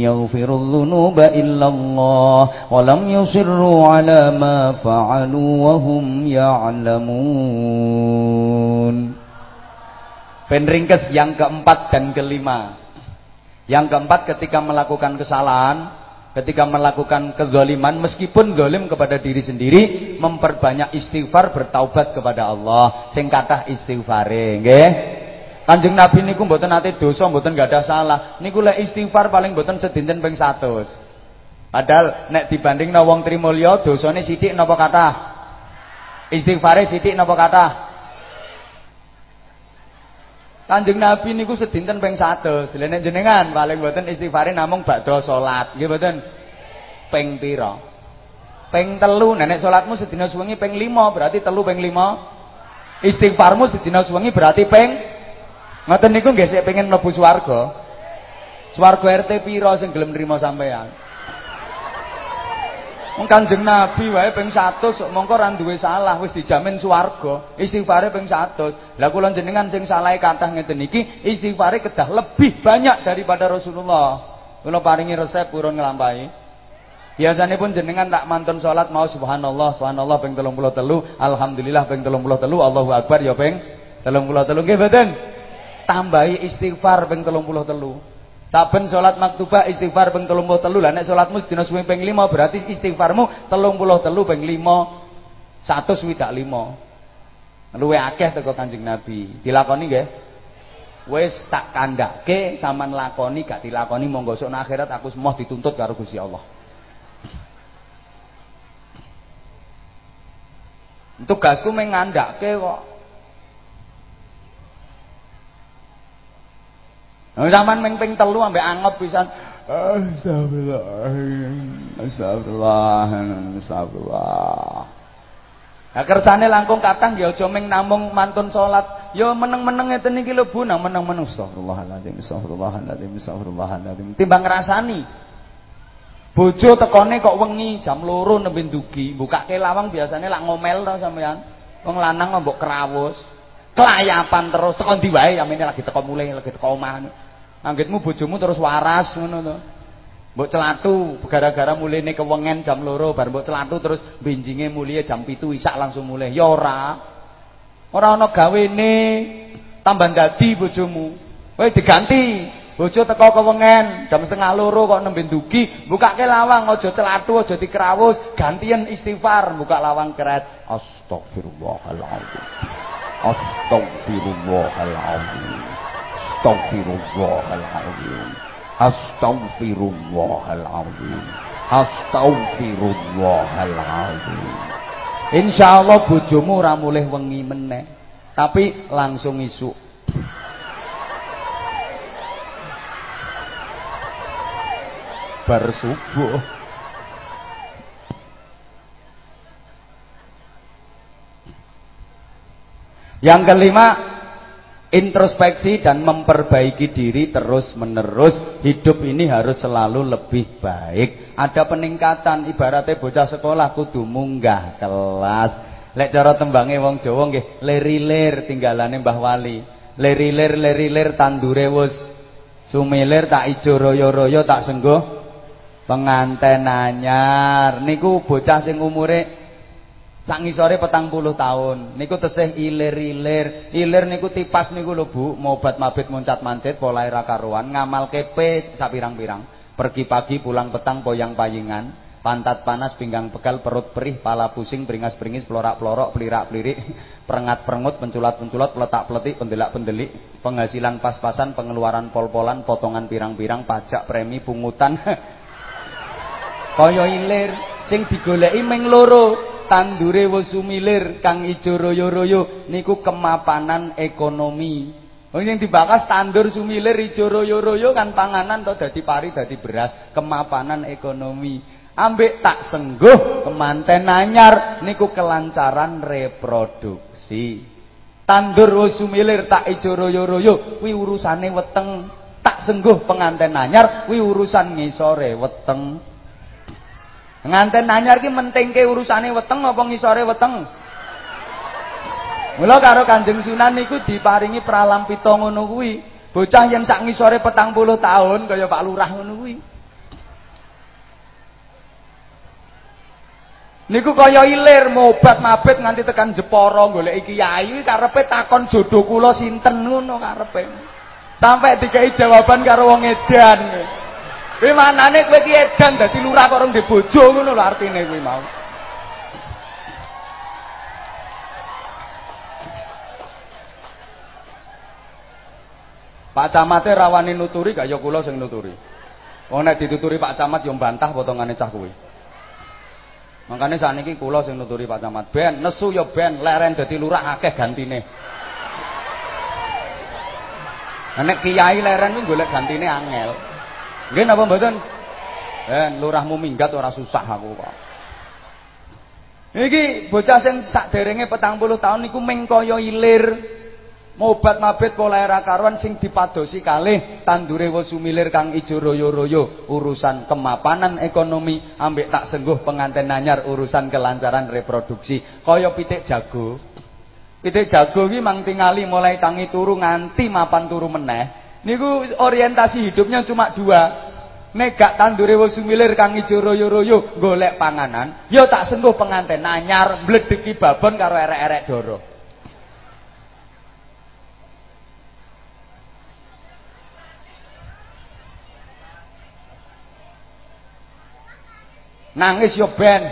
يغفر الذنوب إلا الله ولم يصروا على ما فعلوا وهم يعلمون Ben ringkes yang keempat dan kelima. Yang keempat ketika melakukan kesalahan ketika melakukan kezaliman meskipun zalim kepada diri sendiri memperbanyak istighfar bertaubat kepada Allah. Sing kathah istighfare nggih. Kanjeng Nabi niku mboten nate dosa mboten ada salah. Niku lek istighfar paling mboten sedinten ping 100 padahal nek dibandingna wong trimulya dosane sithik napa kathah? Istighfare sithik napa kathah Kanjeng Nabi niku sedinten ping 100. Lha nek jenengan paling mboten istighfare namung bakda salat, nggih mboten? Ping pira? Ping telu. Nek salatmu sedina suwengi ping 5, berarti telu ping 5. Istighfarmu sedina suwengi berarti ping Ngoten niku nggih sik pengen mlebu swarga. Swarga RT pira sing gelem nrimo sampean? Wong Kanjeng Nabi wae ping 100 mongko ora duwe salah, wis dijamin swarga. Istighfare ping 100. Lah kula jenengan sing salahe kathah ngeten iki, istighfare kedah lebih banyak daripada Rasulullah. Kula paringi resep purun nglampahi. Biasanya pun jenengan tak mantun salat mau subhanallah, subhanallah ping 33, alhamdulillah ping 33, Allahu akbar ya ping 33 nggih mboten? Tambahi istighfar ping 33. Saben salat maktubah istighfar ping 33. Lah nek salatmu sedina suwi ping 5 berarti istighfarmu 33 ping 5 100 swidak 5. Luwe akeh teko Kanjeng Nabi. Dilakoni nggih? Wis tak kandhake sampean lakoni gak dilakoni monggo sok akhirat aku semoh dituntut karo Gusti Allah. Tugasku mengandake kok. Zaman ming ping telu ambek angot pisan. Astagfirullah. Astagfirullah. Astagfirullah. Nah kersane langkung katang ya aja ming namung mantun salat. Ya meneng-meneng ngeten iki lho Bu, nang meneng-meneng astagfirullahaladzim, astagfirullahaladzim, astagfirullahaladzim. Timbang ngrasani. Bojo tekone kok wengi jam loro nembe ndugi, bukake lawang biasanya lak ngomel to sampean. Wong lanang mbok kerawus. Kelayapan terus teko ndi wae yamene lagi teko mulai, lagi teko omah. Anggitmu bojomu terus waras ngono to. Mbok celatu gara-gara mulene kewengen jam loro bar mbok celatu terus benjinge mulie jam pitu isak langsung mulai. Ya ora. Ora ana gawene. Tambah dadi bojomu. Kowe diganti. Bojo teko kewengen jam setengah loro kok nembe ndugi, bukake lawang aja celatu aja dikrawus, gantian istighfar buka lawang keret. Astagfirullahaladzim. Astagfirullahaladzim. Astaghfirullahaladzim Astaghfirullahaladzim Insyaallah bojomu ora mulih wengi meneh. Tapi langsung isuk. Bar subuh Yang kelima introspeksi dan memperbaiki diri terus menerus. Hidup ini harus selalu lebih baik. Ada peningkatan ibaratnya bocah sekolah kudu munggah kelas. Lek cara tembange wong Jawa nggih lerilir tinggalane Mbah Wali. Lerilir lerilir tandure wis sumilir tak ijo royo-royo tak sengguh penganten anyar. Niku bocah sing umure Sak ngisore petang puluh tahun. Niku tesih ilir-ilir. Ilir niku tipas niku lho Bu. Mobat mabit muncat mancit polahe ra karuan. Ngamal kepe sapirang-pirang. Pergi pagi pulang petang poyang payingan. Pantat panas, pinggang pegal, perut perih, pala pusing, beringas-beringis, pelorak-pelorok, pelirak-pelirik, [laughs] perengat-perengut, penculat-penculat, peletak-peletik, pendelak-pendelik, penghasilan pas-pasan, pengeluaran pol-polan, potongan pirang-pirang, pajak, premi, pungutan. [laughs] Kaya ilir sing digoleki ming loro tandure wis sumilir kang ijo royo-royo niku kemapanan ekonomi. Wong sing dibakas tandur sumilir ijo royo-royo kan panganan to dadi pari dadi beras, kemapanan ekonomi. Ambek tak sengguh kemanten anyar niku kelancaran reproduksi. Tandur wis sumilir tak ijo royo-royo kuwi urusane weteng. Tak sengguh penganten anyar kuwi urusan ngisore weteng. Nganten anyar ki mentingke urusane weteng apa ngisore weteng? Mula karo Kanjeng Sunan niku diparingi pralampita ngono kuwi. Bocah yang sak ngisore petang puluh tahun kaya Pak Lurah ngono kuwi. Niku kaya ilir mobat mabit nganti tekan Jepara golek kiai karepe takon jodoh kula sinten ngono karepe. Sampai dikai jawaban karo wong edan. Kuwi manane kowe ki edan dadi lurah kok rong bojo ngono lho artine kuwi mau. Pak Camate rawani nuturi gak ya kula sing nuturi. Wong nek dituturi Pak Camat yo bantah potongane cah kuwi. Makane sakniki kula sing nuturi Pak Camat. Ben nesu yo ben leren dadi lurah akeh gantine. Nek kiai leren kuwi golek gantine angel. Nggih napa mboten? Eh, lurahmu minggat ora susah aku kok. Iki bocah sing sakderenge 40 tahun niku ming kaya ilir. Mobat mabit pola era karuan sing dipadosi kalih tandure wis sumilir kang ijo royo-royo urusan kemapanan ekonomi ambek tak sengguh penganten nanyar urusan kelancaran reproduksi kaya pitik jago pitik jago iki mang tingali mulai tangi turu nganti mapan turu meneh niku orientasi hidupnya cuma dua. Nek gak tandure wis sumilir kang ijo royo-royo golek panganan. Ya tak sengguh penganten nanyar mbledeki babon karo erek-erek doro. Nangis yo ben.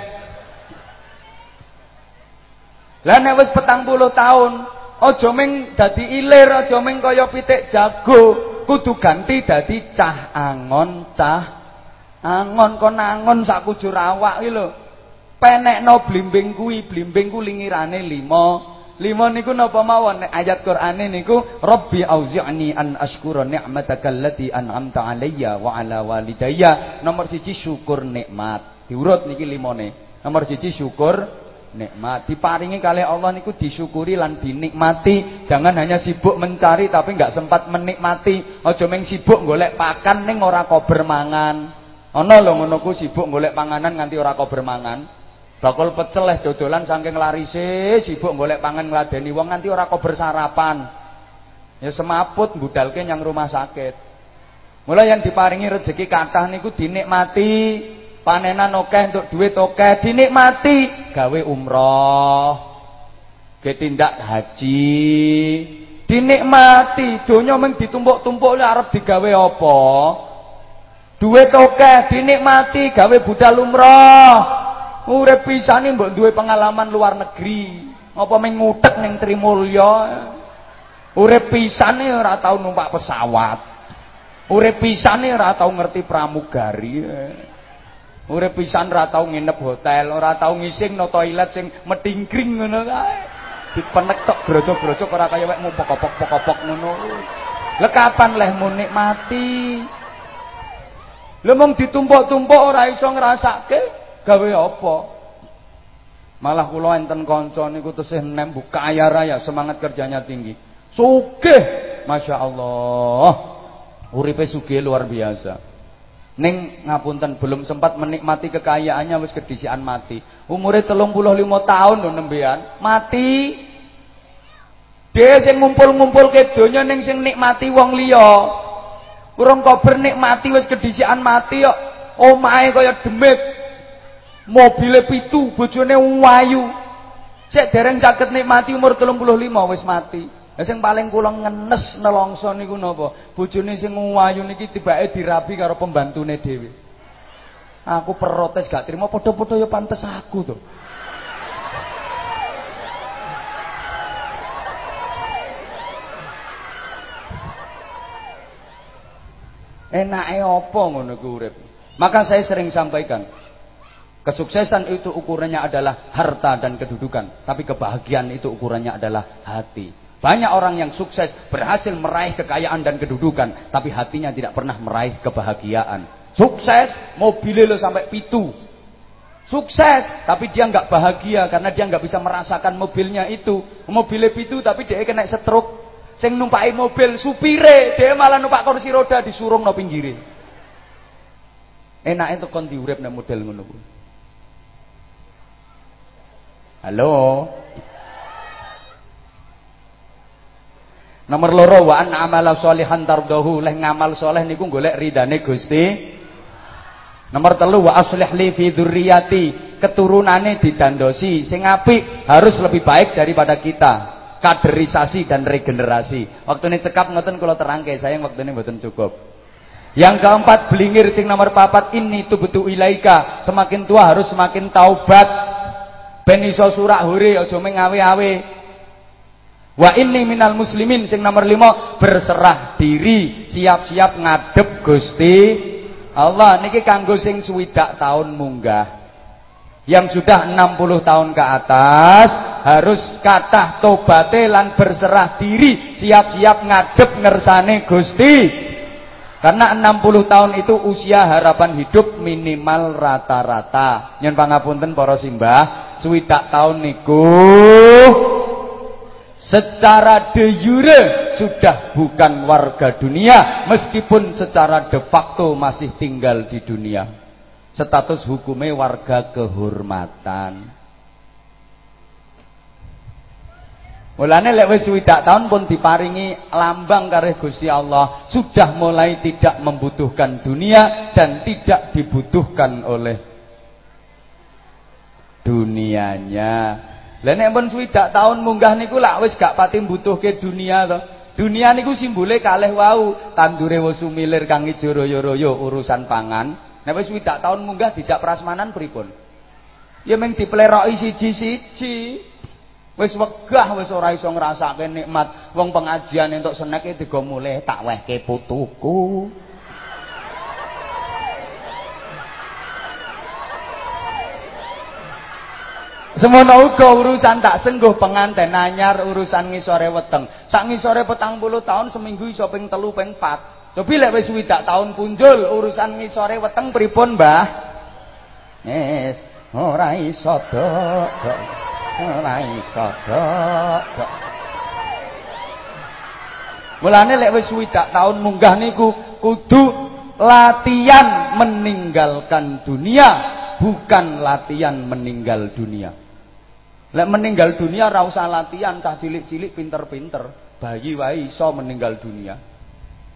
Lah nek wis petang puluh tahun Aja ming dadi ilir, aja ming kaya pitik jago, kudu ganti dadi cah angon, cah angon kon angon sak kujur awak iki lho. Penekno blimbing kuwi, blimbing ku lingirane 5, Lima niku napa mawon ayat Qur'ane niku Rabbi auzi'ni an ashkura ni'mataka allati an'amta alayya wa ala walidayya. Nomor siji syukur nikmat. Diurut niki limone. Nomor siji syukur nikmat. Diparingi kali Allah niku disyukuri lan dinikmati. Jangan hanya sibuk mencari tapi enggak sempat menikmati. Aja meng sibuk golek pakan ning ora kober mangan. Ana lho ngono sibuk golek panganan nganti ora kober mangan. Bakul pecel leh dodolan saking larise sibuk golek pangan ngladeni wong nganti ora kok bersarapan. Ya semaput budalke nyang rumah sakit. Mulai yang diparingi rezeki kathah niku dinikmati. Panenan akeh untuk duit akeh dinikmati, gawe umroh. Ke tindak haji. Dinikmati, donya mung ditumpuk-tumpuk arep digawe apa? Duit akeh dinikmati, gawe budal umroh. Urip pisane mbok duwe pengalaman luar negeri. Apa meng ngutek ning Trimulya. Urip pisane ora tau numpak pesawat. Urip pisane ora tau ngerti pramugari. Urip pisan ora tau nginep hotel, ora tau ngising no toilet sing medingkring ngono kae. Dipenek tok grojok-grojok ora kaya wek pokok-pokok ngono. Lah kapan lehmu nikmati? Lha mung ditumpuk-tumpuk ora iso ngrasake gawe apa? Malah kula enten kanca niku tesih nem kaya raya, semangat kerjanya tinggi. Sugih, Masya Allah. Uripe sugih luar biasa. Ning ngapunten belum sempat menikmati kekayaannya wis kedisian mati. Umure 35 tahun lho nembean, mati. Dia sing ngumpul-ngumpul ke donya ning sing nikmati wong liya. Urung kober nikmati wis kedisian mati kok. Omahe kaya demit mobile pitu bojone wayu cek dereng saged nikmati umur 35 wis mati lah sing paling kula ngenes nelongso niku napa? Bojone sing wayu niki tibake dirabi karo pembantune dhewe. Aku protes gak terima. Padha-padha ya pantes aku to. Enake apa ngono ku urip? Maka saya sering sampaikan Kesuksesan itu ukurannya adalah harta dan kedudukan, tapi kebahagiaan itu ukurannya adalah hati. Banyak orang yang sukses berhasil meraih kekayaan dan kedudukan, tapi hatinya tidak pernah meraih kebahagiaan. Sukses, mobilnya lo sampai pitu. Sukses, tapi dia nggak bahagia karena dia nggak bisa merasakan mobilnya itu. Mobilnya pitu tapi dia kena stroke. Sing numpai mobil supire, dia malah numpak kursi roda disurung no pinggire. Enak itu kon diurep nek model ngono Halo. Nomor loro wa an amala sholihan tardahu leh ngamal soleh niku golek ridane Gusti. Nomor telu wa aslih li fi dzurriyyati keturunane didandosi sing apik harus lebih baik daripada kita. Kaderisasi dan regenerasi. Waktu ini cekap ngoten kula terangke, sayang waktu ini mboten cukup. Yang keempat belingir sing nomor papat ini tuh betul ilaika. Semakin tua harus semakin taubat ben iso surak hore aja mengawe-awe wa inni minal muslimin sing nomor lima berserah diri siap-siap ngadep Gusti Allah. Niki kanggo sing swidak tahun munggah. Yang sudah 60 tahun ke atas harus kata tobate lan berserah diri siap-siap ngadep ngersane Gusti. Karena 60 tahun itu usia harapan hidup minimal rata-rata. Nyen pangapunten para simbah, swidak tahun niku secara de jure sudah bukan warga dunia meskipun secara de facto masih tinggal di dunia. Status hukumnya warga kehormatan. Mulane lek wis tahun pun diparingi lambang karo Gusti Allah, sudah mulai tidak membutuhkan dunia dan tidak dibutuhkan oleh dunianya. Lah nek pun swidak tahun munggah niku lak wis gak pati mbutuhke dunia to. Dunia niku simbole kalih wau, tandure wis sumilir kang ijo royo-royo urusan pangan. Nek wis swidak tahun munggah dijak prasmanan pripun? Ya mung dipleroki siji-siji. Wis wegah wis ora iso ngrasake nikmat. Wong pengajian entuk senek e digo mulih tak wehke putuku. Semono uga urusan tak sengguh penganten anyar urusan ngisore weteng. Sak ngisore petang puluh tahun seminggu iso ping telu ping pat. Tapi lek wis widak tahun punjul urusan ngisore weteng pripun, Mbah? Wis ora iso dok. Ora iso dok. Mulane lek wis widak tahun munggah niku kudu latihan meninggalkan dunia bukan latihan meninggal dunia. Lek meninggal dunia ora usah latihan, cah cilik-cilik pinter-pinter, bayi wae iso meninggal dunia.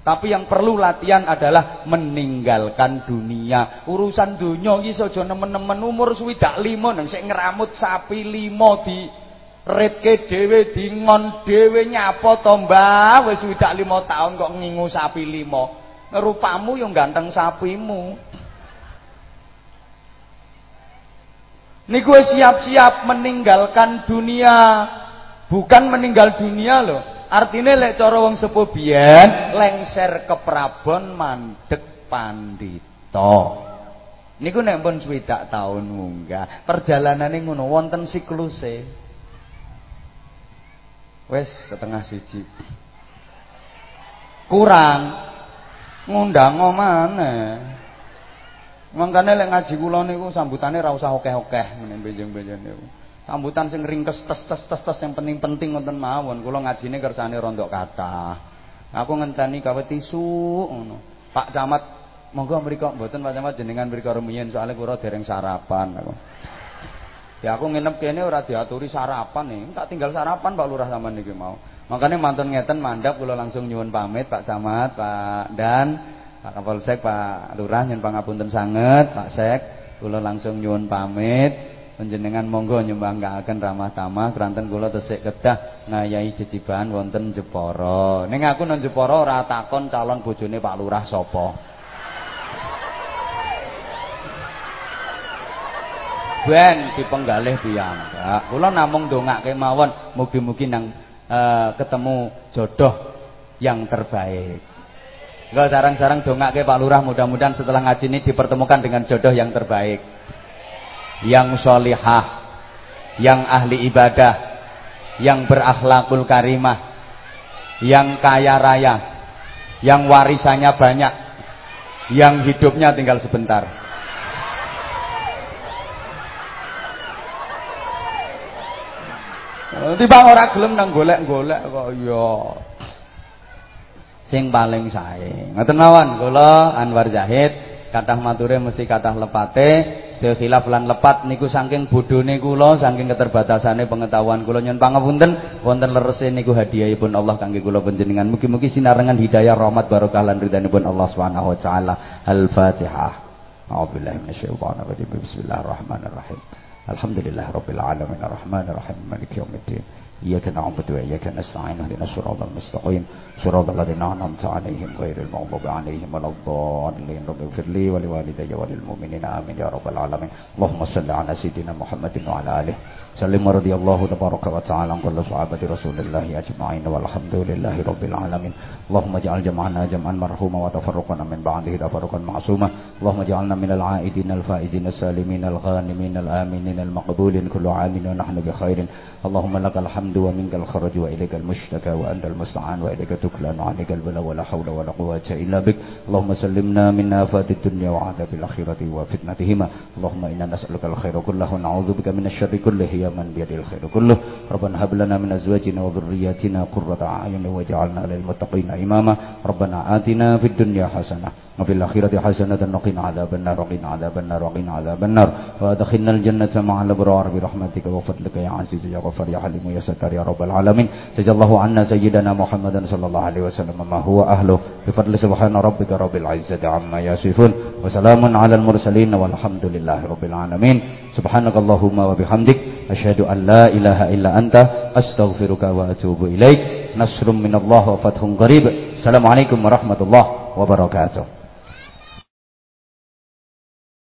Tapi yang perlu latihan adalah meninggalkan dunia. Urusan dunia iki aja nemen-nemen umur swidak lima nang sik ngeramut sapi lima di retke dhewe dingon dhewe nyapa to Mbah wis swidak lima tahun kok ngingu sapi lima. Rupamu yang ganteng sapimu. Niku siap-siap meninggalkan dunia. Bukan meninggal dunia loh. Artinya lek cara wong sepuh biyen lengser ke Prabon mandek pandito. Niku nek pun swidak tahun munggah, perjalanane ngono wonten sikluse. Wes setengah siji. Kurang ngundang mana? Mangkane lek ngaji kula niku sambutane ra usah akeh-akeh ngene benjing-benjing niku. Sambutan sing ringkes tes tes tes yang penting-penting wonten mawon. Kula ngajine kersane rondok kathah. Aku ngenteni kawe tisu ngono. Pak Camat monggo mriku mboten Pak Camat jenengan mriku rumiyin soalnya kula dereng sarapan aku. Ya aku nginep kene ora diaturi sarapan nih. Tak tinggal sarapan Pak Lurah sampean niki mau. Makanya mantun ngeten mandap kula langsung nyuwun pamit Pak Camat, Pak dan Pak Kapolsek, Pak Lurah nyuwun pangapunten sanget, Pak Sek, kula langsung nyuwun pamit. Panjenengan monggo nyumbangkaken ramah tamah kranten kula tesik kedah ngayahi jeciban wonten Jepara. Ning aku nang Jepara ora takon calon bojone Pak Lurah sapa. Ben dipenggalih piyambak. Kula namung ndongake mawon mugi-mugi nang uh, ketemu jodoh yang terbaik. Enggak sarang-sarang dongake Pak Lurah mudah-mudahan setelah ngaji ini dipertemukan dengan jodoh yang terbaik. Yang solihah, yang ahli ibadah, yang berakhlakul karimah, yang kaya raya, yang warisannya banyak, yang hidupnya tinggal sebentar. Tiba orang gelem nang golek-golek kok iya sing paling sae. Ngoten mawon kula Anwar Zahid kathah mature mesti kathah lepate sedaya khilaf lan lepat niku saking bodhone kula saking keterbatasane pengetahuan kula. Nyuwun pangapunten wonten lerese niku hadiahipun Allah kangge kula panjenengan. Mugi-mugi sinarengan hidayah rahmat barokah lan ridhanipun Allah Subhanahu wa taala. Al-Fatihah. A'udzubillahi minasyaitonir rajim Bismillahirrahmanirrahim Alhamdulillahirabbil alamin. Arrahmanirrahim. Maliki yaumiddin Iyyaka na'budu wa iyyaka nasta'in. Ihdinas siratal mustaqim. صراط الذين أنعمت عليهم غير المغضوب عليهم ولا الضالين. رب اغفر لي ولوالدي وللمؤمنين. آمين يا رب العالمين. اللهم صل على سيدنا محمد وعلى آله. سلم ورضي الله تبارك وتعالى عن كل صحابة رسول الله أجمعين والحمد لله رب العالمين. اللهم اجعل جمعنا جمعا مرحوما وتفرقنا من بعده تفرقا معصوما. اللهم اجعلنا من العائدين الفائزين السالمين الغانمين الآمنين المقبولين كل عام ونحن بخير. اللهم لك الحمد ومنك الخرج وإليك المشتكى وأنت المستعان وإليك تكلان وعليك البلاء ولا حول ولا قوة إلا بك. اللهم سلمنا من آفات الدنيا وعذاب الآخرة وفتنتهما. اللهم إنا نسألك الخير كله ونعوذ بك من الشر كله. يا من بيده الخير كله. ربنا هب لنا من أزواجنا وذرياتنا قرة أعين واجعلنا للمتقين إماما. ربنا آتنا في الدنيا حسنة وفي الآخرة حسنة. وقنا عذاب النار وقنا عذاب النار وقنا عذاب النار. وأدخلنا الجنة مع الأبرار برحمتك وفضلك يا عزيز يا غفر يا حليم يا ستار يا رب العالمين. جزا الله عنا سيدنا محمد صلى الله sallallahu alaihi wasallam. Ma huwa ahlu bi fadli subhana rabbika rabbil izzati amma yasifun wa salamun alal mursalin walhamdulillahi rabbil alamin. Subhanakallahumma wa bihamdik asyhadu an la ilaha illa anta astaghfiruka wa atubu ilaik. Nasrun minallah wa fathun qarib assalamualaikum warahmatullahi wabarakatuh.